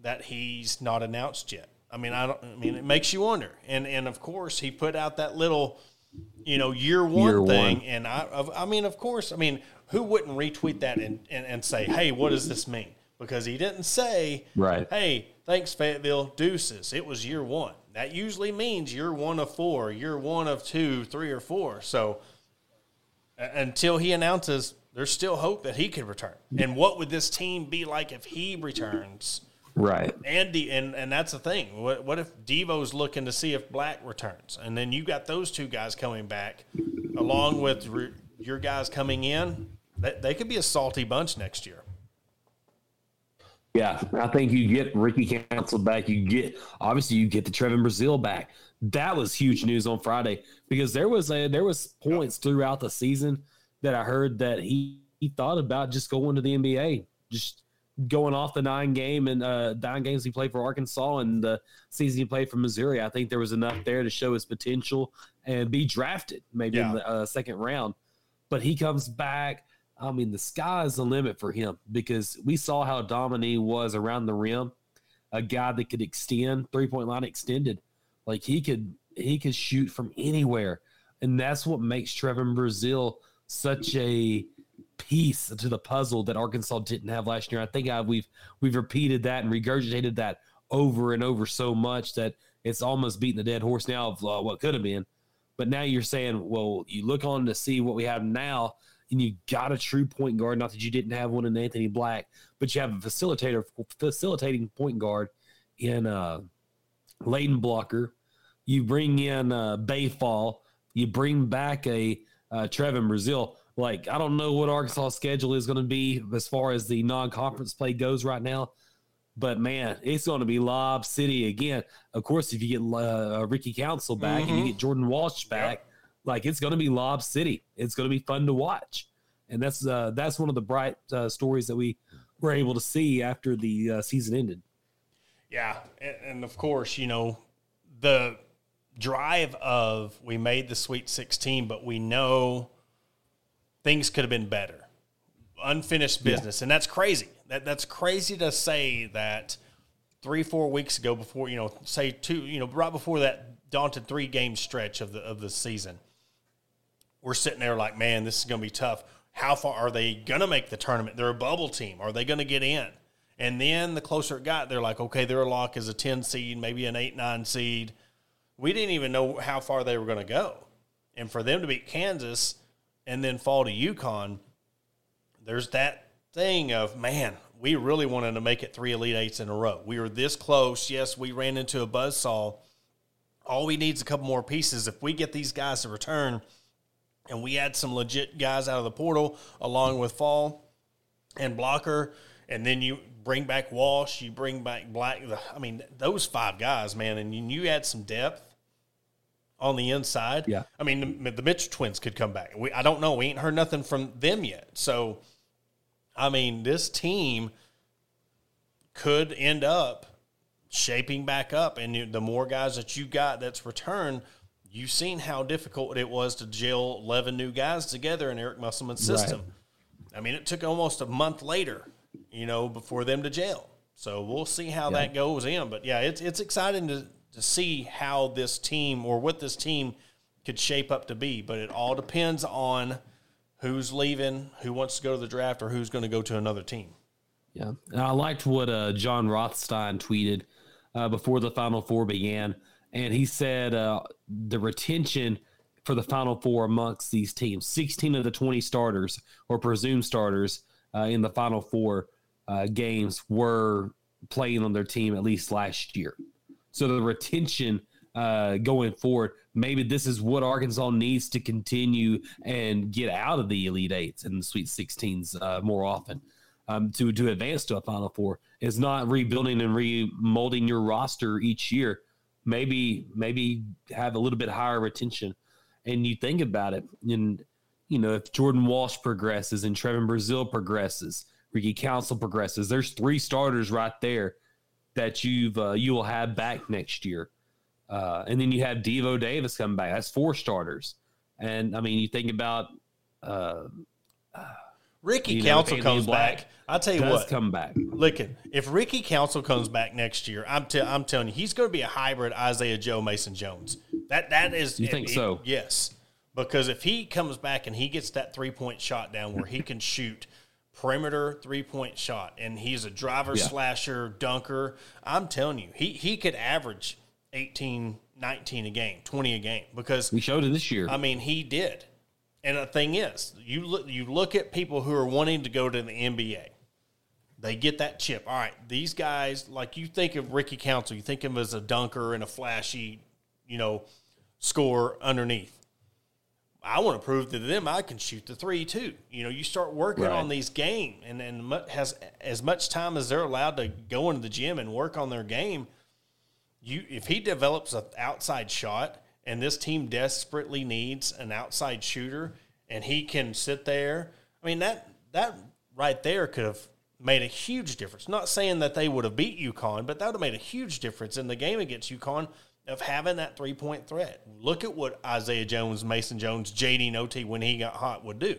that he's not announced yet? I mean, I don't. I mean, it makes you wonder. And and of course, he put out that little you know, year one year thing. One. And I, I mean, of course, I mean, who wouldn't retweet that and, and, and say, hey, what does this mean? Because he didn't say, right. hey, thanks, Fayetteville, deuces. It was year one. That usually means you're one of four, you're one of two, three, or four. So until he announces, there's still hope that he could return. And what would this team be like if he returns? Right. And and and that's the thing. What what if Devo's looking to see if Black returns, and then you got those two guys coming back, along with re, your guys coming in. They, they could be a salty bunch next year. Yeah, I think you get Ricky Council back. You get obviously you get the Trevon Brazile back. That was huge news on Friday because there was a there was points throughout the season that I heard that he, he thought about just going to the NBA, just going off the nine game and uh, nine games he played for Arkansas and the season he played for Missouri, I think there was enough there to show his potential and be drafted maybe yeah. in the uh, second round. But he comes back. I mean, the sky is the limit for him because we saw how dominant was around the rim. A guy that could extend three point line extended, like he could he could shoot from anywhere, and that's what makes Trevon Brazile such a piece to the puzzle that Arkansas didn't have last year. I think I, we've we've repeated that and regurgitated that over and over so much that it's almost beating the dead horse now of uh, what could have been. But now you're saying, well, you look on to see what we have now, and you got a true point guard. Not that you didn't have one in Anthony Black, but you have a facilitator, facilitating point guard in uh, Layden Blocker. You bring in uh, Baye Fall. You bring back a uh, Trevon Brazile like I don't know what Arkansas' schedule is going to be as far as the non-conference play goes right now, but man, it's going to be Lob City again. Of course, if you get uh, Ricky Council back mm-hmm. and you mm-hmm. get Jordan Walsh back, yep. like it's going to be Lob City. It's going to be fun to watch, and that's uh, that's one of the bright uh, stories that we were able to see after the uh, season ended. Yeah, and, and of course, you know the drive of we made the Sweet 16, but we know things could have been better. Unfinished business. Yeah. And that's crazy. That that's crazy to say that three, four weeks ago before, you know, say two, you know, right before that daunting three game stretch of the of the season. We're sitting there like, man, this is gonna be tough. how far are they going to make the tournament? They're a bubble team. Are they going to get in? And then the closer it got, they're like, okay, their lock is a 10 seed, maybe an 8 9 seed. We didn't even know how far they were going to go. And for them to beat Kansas and then fall to UConn, there's that thing of, man, we really wanted to make it three Elite Eights in a row. We were this close. Yes, we ran into a buzzsaw. All we need is a couple more pieces. If we get these guys to return and we add some legit guys out of the portal along with Fall and Blocker, and then you bring back Walsh, you bring back Black. I mean, those five guys, man, and you add some depth on the inside. Yeah. I mean, the, the Mitchell twins could come back. We, I don't know. We ain't heard nothing from them yet. So, I mean, this team could end up shaping back up. And you, the more guys that you got that's returned, you've seen how difficult it was to gel 11 new guys together in Eric Musselman's system. Right. I mean, it took almost a month later, you know, before them to jail. So we'll see how yeah. that goes in. But yeah, it's it's exciting to to see how this team or what this team could shape up to be. But it all depends on who's leaving, who wants to go to the draft, or who's going to go to another team. Yeah, and I liked what uh, Jon Rothstein tweeted uh, before the Final Four began, and he said uh, the retention for the Final Four amongst these teams, sixteen of the twenty starters or presumed starters uh, in the Final Four uh, games were playing on their team at least last year. So the retention uh, going forward, maybe this is what Arkansas needs to continue and get out of the Elite Eights and the Sweet 16s uh, more often. Um, to to advance to a Final Four is not rebuilding and remolding your roster each year. Maybe maybe have a little bit higher retention, and you think about it, and you know if Jordan Walsh progresses and Trevon Brazile progresses, Ricky Council progresses, there's three starters right there that you've uh, you will have back next year, uh, and then you have Devo Davis come back. That's four starters, and I mean you think about uh, Ricky you Council comes back. I'll tell you what, come back. Look, if Ricky Council comes back next year, I'm t- I'm telling you, he's going to be a hybrid Isaiah Joe Mason Jones. That that is. You think it, so? Yes, because if he comes back and he gets that three point shot down where he can shoot perimeter three point shot, and he's a driver yeah. slasher dunker. I'm telling you, he he could average 18, 19 a game, 20 a game because we showed it this year. I mean, he did. And the thing is, you look you look at people who are wanting to go to the NBA. They get that chip. All right, these guys, like you think of Ricky Council, you think of him as a dunker and a flashy, you know, score underneath. I want to prove to them I can shoot the three too. You know, you start working right. on these game, and and has as much time as they're allowed to go into the gym and work on their game. You, if he develops an outside shot, and this team desperately needs an outside shooter, and he can sit there. I mean that that right there could have made a huge difference. Not saying that they would have beat UConn, but that would have made a huge difference in the game against UConn of having that three point threat. Look at what Isaiah Jones, Mason Jones, JD Notae when he got hot would do.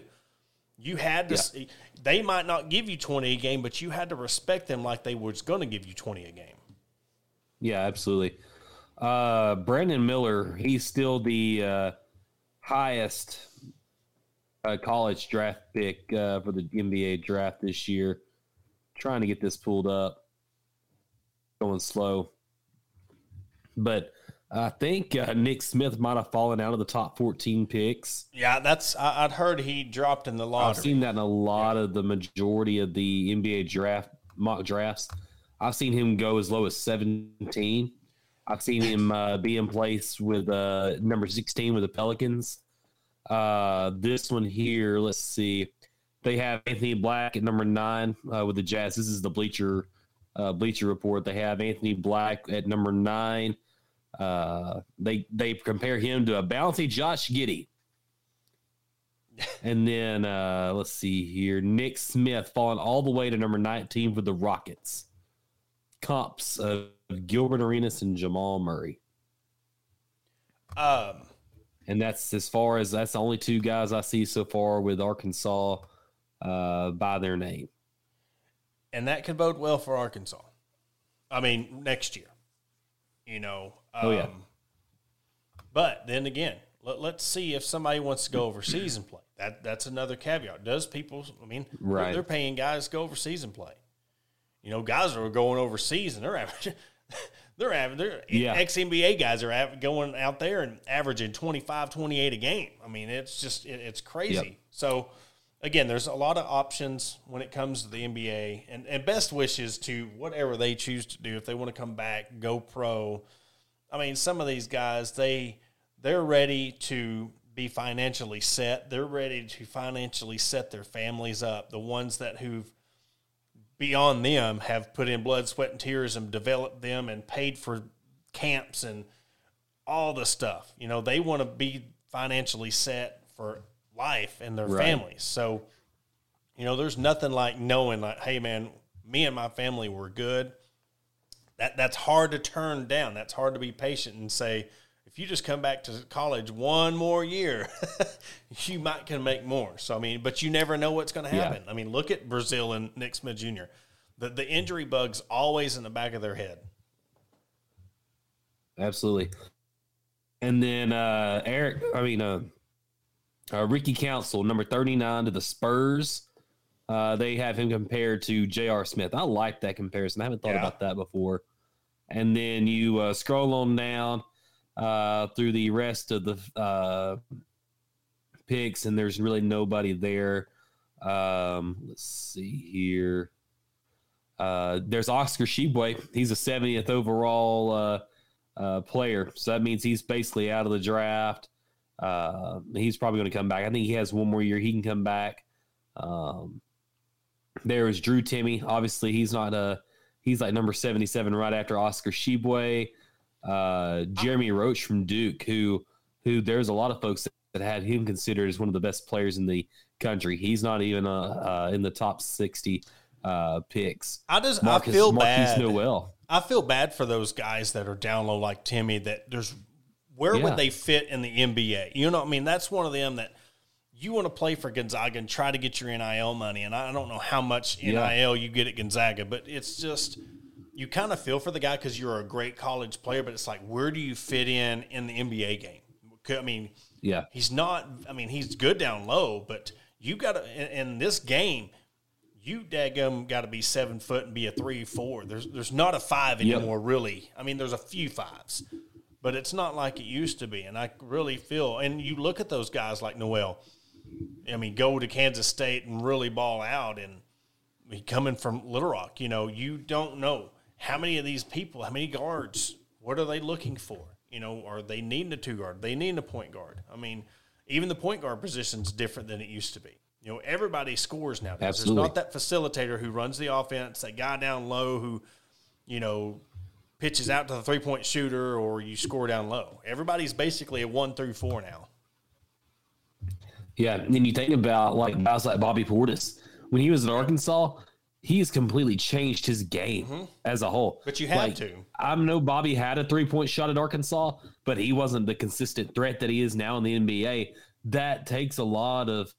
You had to. Yeah. See, they might not give you twenty a game, but you had to respect them like they was going to give you twenty a game. Yeah, absolutely. Uh, Brandon Miller, he's still the uh, highest uh, college draft pick uh, for the NBA draft this year. Trying to get this pulled up, going slow, but I think uh, Nick Smith might have fallen out of the top 14 picks. Yeah, that's I, would heard he dropped in the lottery. I've seen that in a lot yeah. of the majority of the NBA draft mock drafts. I've seen him go as low as 17. I've seen him uh, be in place with uh, number 16 with the Pelicans. Uh, this one here, let's see. They have Anthony Black at number nine uh, with the Jazz. This is the Bleacher uh, Bleacher Report. They have Anthony Black at number nine. Uh, they they compare him to a bouncy Josh Giddey. and then uh, let's see here, Nick Smith falling all the way to number 19 for the Rockets. Comps of Gilbert Arenas and Jamal Murray. Um, and that's as far as that's the only two guys I see so far with Arkansas uh, by their name. And that could bode well for Arkansas. I mean, next year. You know, oh yeah. Um, but then again, let, us see if somebody wants to go overseas and play. that that's another caveat. Does people? I mean, Right. they're paying guys to go overseas and play. You know, guys are going overseas and they're averaging. They're averaging. They're Yeah. ex NBA guys are av- going out there and averaging 25, 28 a game. I mean, it's just it, it's crazy. Yep. So again, there's a lot of options when it comes to the NBA, and, and best wishes to whatever they choose to do. If they want to come back, go pro. I mean, some of these guys they they're ready to be financially set. They're ready to financially set their families up. The ones that who've beyond them have put in blood, sweat, and tears and developed them and paid for camps and all the stuff. You know, they want to be financially set for life and their Right. families. So, you know, there's nothing like knowing like, hey man, me and my family were good. That that's hard to turn down. That's hard to be patient and say, if you just come back to college one more year, you might can make more. So I mean, but you never know what's going to Yeah. happen. I mean, look at Brazile and Nick Smith Jr. The the injury bugs always in the back of their head. Absolutely. And then uh Eric, I mean uh, uh Ricky Council, number 39 to the Spurs. Uh they have him compared to J.R. Smith. I like that comparison. I haven't thought Yeah. about that before. And then you uh, scroll on down uh through the rest of the uh picks and there's really nobody there. Um let's see here. Uh, there's Oscar Tshiebwe. He's a 70th overall uh, uh, player. So that means he's basically out of the draft. He's probably going to come back. I think he has one more year. He can come back. Um, there is Drew Timme. Obviously, he's not a. He's like number 77 right after Oscar Tshiebwe. Uh, Jeremy Roach from Duke, who who there's a lot of folks that had him considered as one of the best players in the country. He's not even uh, uh, in the top 60 uh, picks. I just Marcus, I feel Markquis bad. Nowell. I feel bad for those guys that are down low like Timme. That there's where Yeah. would they fit in the NBA? You know, what I mean, that's one of them that you want to play for Gonzaga and try to get your NIL money. And I don't know how much NIL Yeah. you get at Gonzaga, but it's just you kind of feel for the guy because you're a great college player. But it's like, where do you fit in in the NBA game? I mean, Yeah. he's not. I mean, he's good down low, but you got to in, in this game. You daggum got to be seven foot and be a three four. There's there's not a five Yep. anymore, really. I mean, there's a few fives, but it's not like it used to be. And I really feel. And you look at those guys like Nowell. I mean, go to Kansas State and really ball out, and coming from Little Rock, you know, you don't know how many of these people, how many guards, what are they looking for? You know, are they needing a two guard? They need a point guard. I mean, even the point guard position's different than it used to be. You know, everybody scores now. There's not that facilitator who runs the offense, that guy down low who, you know, pitches out to the three point shooter or you score down low. Everybody's basically a one through four now. Yeah, and then you think about like guys like Bobby Portis when he was in Arkansas, he's completely changed his game as a whole. Mm-hmm. But you have Like, to. I know Bobby had a three point shot at Arkansas, but he wasn't the consistent threat that he is now in the NBA. That takes a lot of.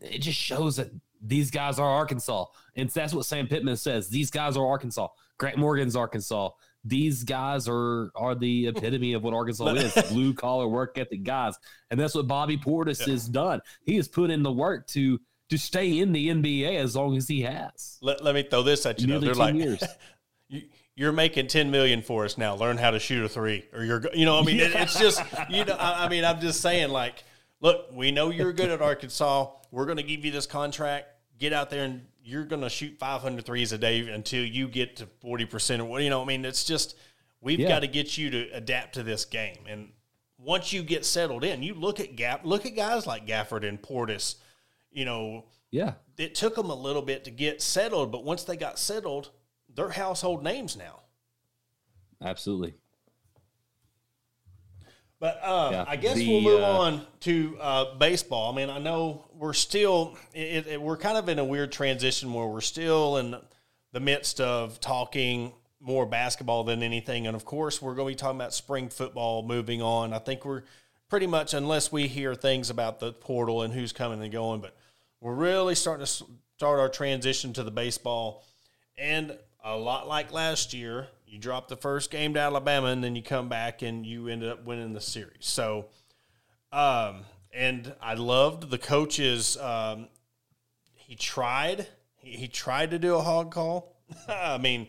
It just shows that these guys are Arkansas, and that's what Sam Pittman says. These guys are Arkansas. Grant Morgan's Arkansas. These guys are are the epitome of what Arkansas is: blue collar work ethic guys, and that's what Bobby Portis has done. He has put in the work to to stay in the NBA as long as he has. Let, let me throw this at you. Though. Nearly They're 10 like, years. you, you're making ten million for us now. Learn how to shoot a three, or you're, you know, I mean, it, it's just, you know, I, I mean, I'm just saying, like, look, we know you're good at Arkansas. We're going to give you this contract. Get out there and you're going to shoot 500 threes a day until you get to 40 percent, or what, you know, I mean, it's just we've Yeah. got to get you to adapt to this game, and once you get settled in, you look at Gap, look at guys like Gafford and Portis, you know, Yeah, it took them a little bit to get settled, but once they got settled, they're household names now. absolutely. But um, Yeah, I guess the, we'll move uh, on to uh, baseball. I mean, I know we're still it, it, we're kind of in a weird transition where we're still in the midst of talking more basketball than anything, and of course, we're going to be talking about spring football moving on. I think we're pretty much, unless we hear things about the portal and who's coming and going, but we're really starting to start our transition to the baseball. And a lot like last year, you drop the first game to Alabama, and then you come back and you ended up winning the series. So, um, and I loved the coaches. Um, he tried. He, he tried to do a hog call. I mean,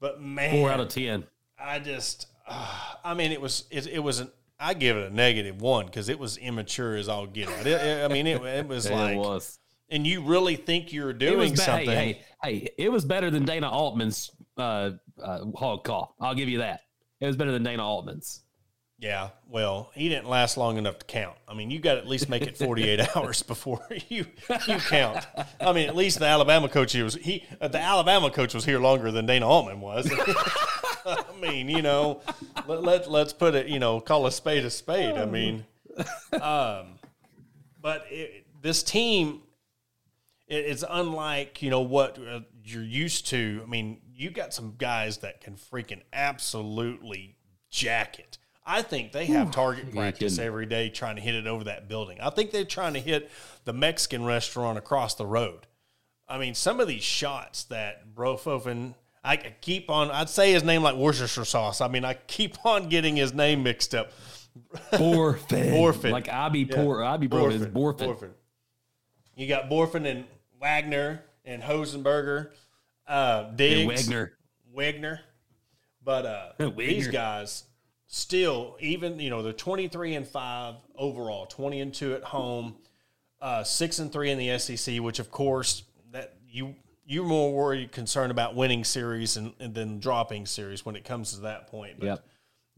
but man, Four out of ten. I just, uh, I mean, it was it, it was an. I give it a negative one because it was immature as all get out. It- it- I mean, it, it was like, it was. And you really think you're doing ba- something. Hey, hey, hey, it was better than Dana Altman's uh, uh, hog call. I'll give you that. It was better than Dana Altman's. Yeah, well, he didn't last long enough to count. I mean, you got to at least make it 48 hours before you you count. I mean, at least the Alabama coach he was he uh, the Alabama coach was here longer than Dana Altman was. I mean, you know, let, let let's put it, you know, call a spade a spade. I mean, um, but it, this team it's unlike you know what uh, you're used to. I mean, you got some guys that can freaking absolutely jack it. I think they have target practice every day trying to hit it over that building. I think they're trying to hit the Mexican restaurant across the road. I mean, some of these shots that Brofofen, I keep on. I'd say his name like Worcestershire sauce. I mean, I keep on getting his name mixed up. Borfin. Borfin. Like I be poor. I be broke. It's Borfin. You got Borfin and Wagner and Josenberger, uh, Diggs, And Wagner. Wagner. But uh, Wagner. these guys still, even you know, they're twenty three and five overall, twenty and two at home, uh, six and three in the SEC. Which, of course, that you you're more worried concerned about winning series and, and then dropping series when it comes to that point. But Yep.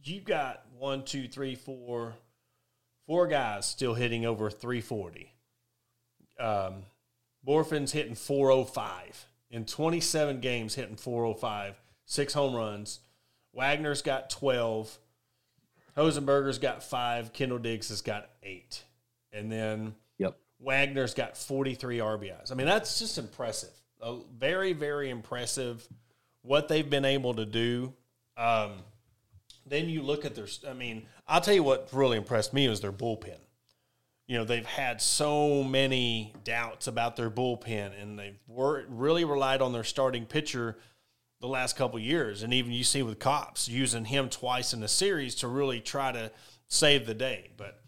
you got one, two, three, four, four guys still hitting over 340. Um, Borfin's hitting 405 in 27 games, hitting 405, six home runs. Wagner's got 12. Josenberger's got five. Kendall Diggs has got eight. And then Yep. Wagner's got 43 RBIs. I mean, that's just impressive. Uh, very, very impressive what they've been able to do. Um, then you look at their, I mean, I'll tell you what really impressed me was their bullpen. You know, they've had so many doubts about their bullpen, and they've wor- really relied on their starting pitcher the last couple years. And even you see with Cops using him twice in the series to really try to save the day. But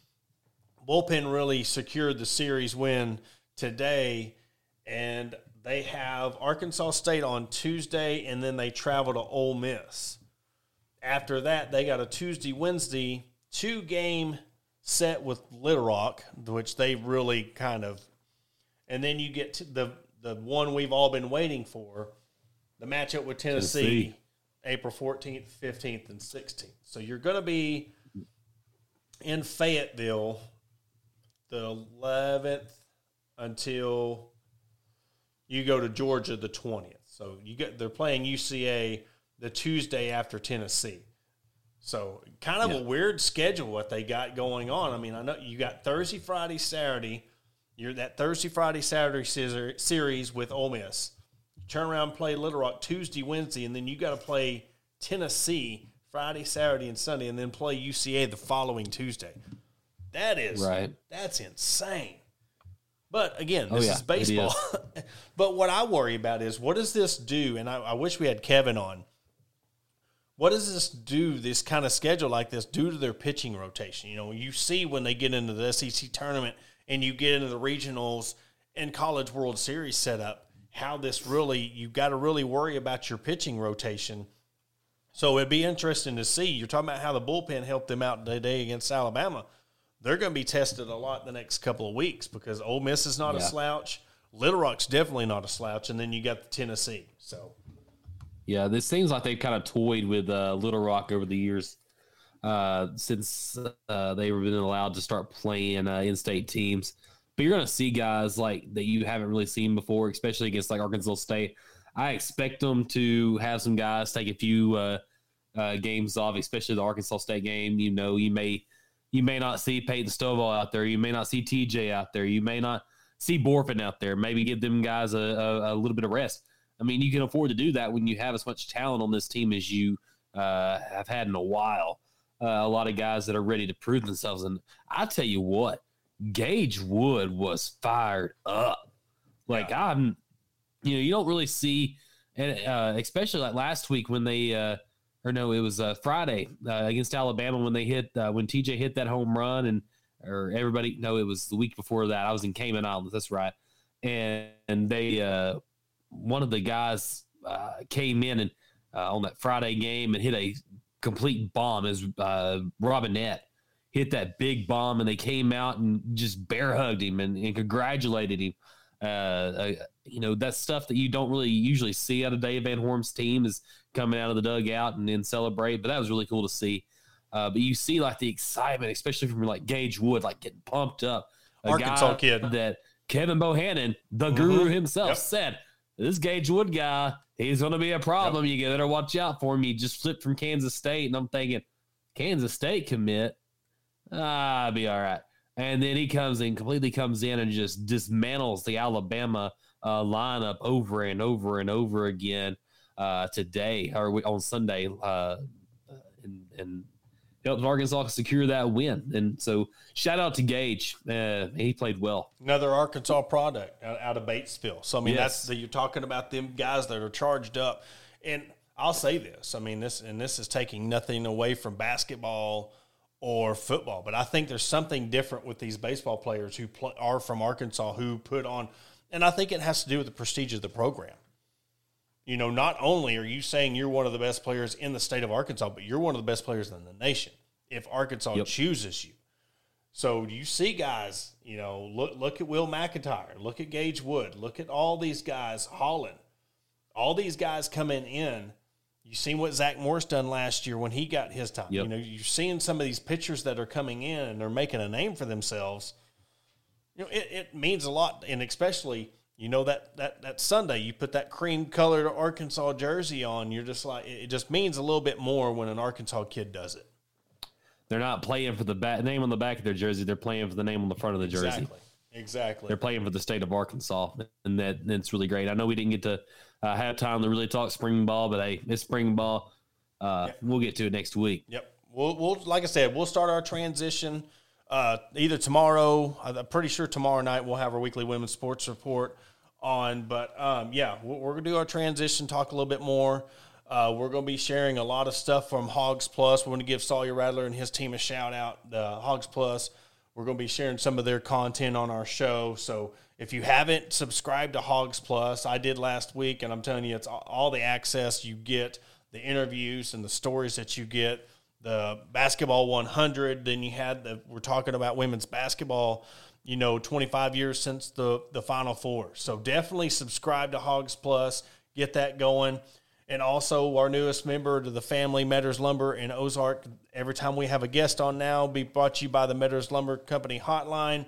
bullpen really secured the series win today, and they have Arkansas State on Tuesday, and then they travel to Ole Miss. After that, they got a Tuesday, Wednesday, two game set with Little Rock, which they really kind of, and then you get to the the one we've all been waiting for, the matchup with Tennessee, Tennessee. April fourteenth, fifteenth, and sixteenth. So you're going to be in Fayetteville the 11th until you go to Georgia the 20th. So you get they're playing UCA the Tuesday after Tennessee. So kind of a weird schedule what they got going on. I mean, I know you got Thursday, Friday, Saturday. You're that Thursday, Friday, Saturday scissor- series with Ole Miss. Turn around play Little Rock Tuesday, Wednesday, and then you got to play Tennessee Friday, Saturday, and Sunday, and then play UCA the following Tuesday. That is Right. That's insane. But again, Oh, this yeah, is baseball. but what I worry about is what does this do? And I, I wish we had Kevin on. What does this do? This kind of schedule like this do to their pitching rotation? You know, you see when they get into the SEC tournament and you get into the regionals and College World Series setup, how this really, you've got to really worry about your pitching rotation. So it'd be interesting to see. You're talking about how the bullpen helped them out today against Alabama. They're going to be tested a lot the next couple of weeks because Ole Miss is not a slouch. Little Rock's definitely not a slouch, and then you got the Tennessee. So Yeah, this seems like they've kind of toyed with uh, Little Rock over the years uh, since uh, they've been allowed to start playing uh, in-state teams. But you're going to see guys like that you haven't really seen before, especially against like Arkansas State. I expect them to have some guys take a few uh, uh, games off, especially the Arkansas State game. You know, you may you may not see Peyton Stovall out there. You may not see TJ out there. You may not see Borfin out there. Maybe give them guys a, a, a little bit of rest. I mean, you can afford to do that when you have as much talent on this team as you uh, have had in a while. Uh, a lot of guys that are ready to prove themselves. And I tell you what, Gage Wood was fired up. Like I'm, you know, you don't really see, and uh, especially like last week when they, uh, or no, it was uh, Friday uh, against Alabama when they hit uh, when TJ hit that home run and or everybody. No, it was the week before that. I was in Cayman Islands. That's right. And, and they, uh, one of the guys uh, came in and uh, on that Friday game and hit a complete bomb. As uh, Robinette hit that big bomb, and they came out and just bear hugged him and, and congratulated him. Uh, uh, you know, that stuff that you don't really usually see out of Dave Van Horn's team is coming out of the dugout and then celebrate. But that was really cool to see. Uh, but you see like the excitement, especially from like Gage Wood, like getting pumped up. A Arkansas kid that Kevin Bohannon, the mm-hmm. guru himself, yep. said this Gage Wood guy, he's going to be a problem. Yep. You better watch out for him. He just flipped from Kansas State, and I'm thinking, Kansas State commit, ah, I'll be all right. And then he comes in, completely comes in and just dismantles the Alabama uh, lineup over and over and over again uh, today or on Sunday, uh, and, and helped Arkansas secure that win. And so, shout out to Gage. Uh, he played well. Another Arkansas product out, out of Batesville. So I mean, yes. that's you're talking about them guys that are charged up. And I'll say this. I mean, this and this is taking nothing away from basketball or football, but I think there's something different with these baseball players who play, are from Arkansas who put on, and I think it has to do with the prestige of the program. You know, not only are you saying you're one of the best players in the state of Arkansas, but you're one of the best players in the nation if Arkansas yep. chooses you. So you see guys, you know, look look at Will McEntire, look at Gage Wood, look at all these guys, Holland, all these guys coming in. You seen what Zach Morris done last year when he got his time. Yep. You know, you're seeing some of these pitchers that are coming in and they're making a name for themselves. You know, it, it means a lot, and especially you know that that that Sunday you put that cream colored Arkansas jersey on, you're just like it just means a little bit more when an Arkansas kid does it. They're not playing for the back, name on the back of their jersey; they're playing for the name on the front of the jersey. Exactly. Exactly. They're playing for the state of Arkansas, and that that's really great. I know we didn't get to uh, have time to really talk spring ball, but hey, it's spring ball. Uh. We'll get to it next week. Yep. We'll, we'll like I said, we'll start our transition uh, either tomorrow. I'm pretty sure tomorrow night we'll have our weekly women's sports report on. But um, yeah, we're, we're, gonna do our transition, talk a little bit more. Uh, we're gonna be sharing a lot of stuff from Hogs Plus. We're gonna give Sawyer Rattler and his team a shout out. The Hogs Plus. We're gonna be sharing some of their content on our show. So if you haven't subscribed to Hogs Plus, I did last week, and I'm telling you, it's all the access you get, the interviews and the stories that you get. The basketball 100. Then you had the. We're talking about women's basketball you know, 25 years since the, the Final Four. So definitely subscribe to Hogs Plus, get that going. And also, our newest member to the family, Metters Lumber in Ozark. Every time we have a guest on now, be brought to you by the Metters Lumber Company hotline.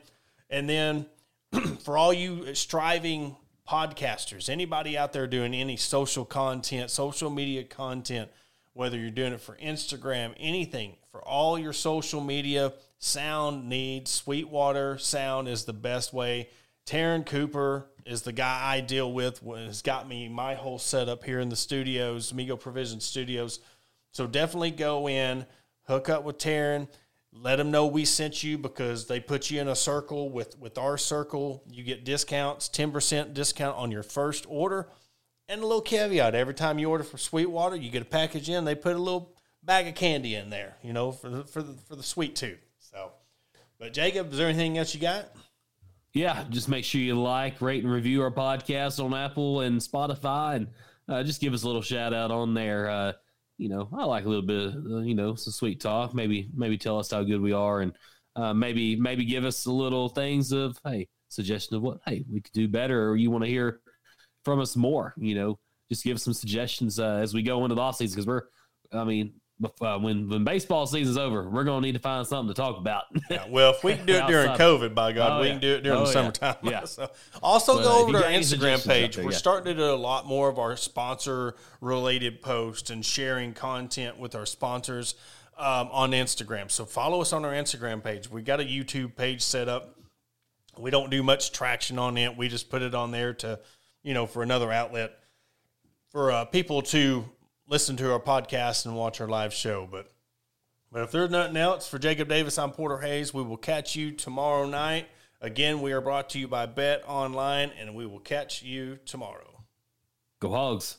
And then for all you striving podcasters, anybody out there doing any social content, social media content, whether you're doing it for Instagram, anything, for all your social media, sound needs. Sweetwater Sound is the best way. Taryn Cooper is the guy I deal with. Has got me my whole setup here in the studios, Migo Provision Studios. So definitely go in, hook up with Taryn, let them know we sent you because they put you in a circle with with our circle. You get discounts, ten percent discount on your first order, and a little caveat: every time you order from Sweetwater, you get a package in. They put a little bag of candy in there, you know, for the for the for the sweet tooth. But Jacob, is there anything else you got? Yeah, just make sure you like, rate, and review our podcast on Apple and Spotify, and uh, just give us a little shout out on there. Uh, you know, I like a little bit, of, uh, you know, some sweet talk. Maybe, maybe tell us how good we are, and uh, maybe, maybe give us a little things of hey, suggestion of what hey we could do better, or you want to hear from us more. You know, just give us some suggestions uh, as we go into the off season because we're, I mean, uh, when when baseball season's over, we're gonna need to find something to talk about. yeah, well, if we can do it during COVID, by God, oh, we yeah. can do it during oh, the summertime. Yeah. So, also, but, go over to our Instagram page. There, We're starting to do a lot more of our sponsor related posts and sharing content with our sponsors um, on Instagram. So follow us on our Instagram page. We got a YouTube page set up. We don't do much traction on it. We just put it on there to, you know, for another outlet for uh, people to listen to our podcast and watch our live show. But but if there's nothing else for Jacob Davis, I'm Porter Hayes. We will catch you tomorrow night. Again, we are brought to you by Bet Online, and we will catch you tomorrow. Go Hogs.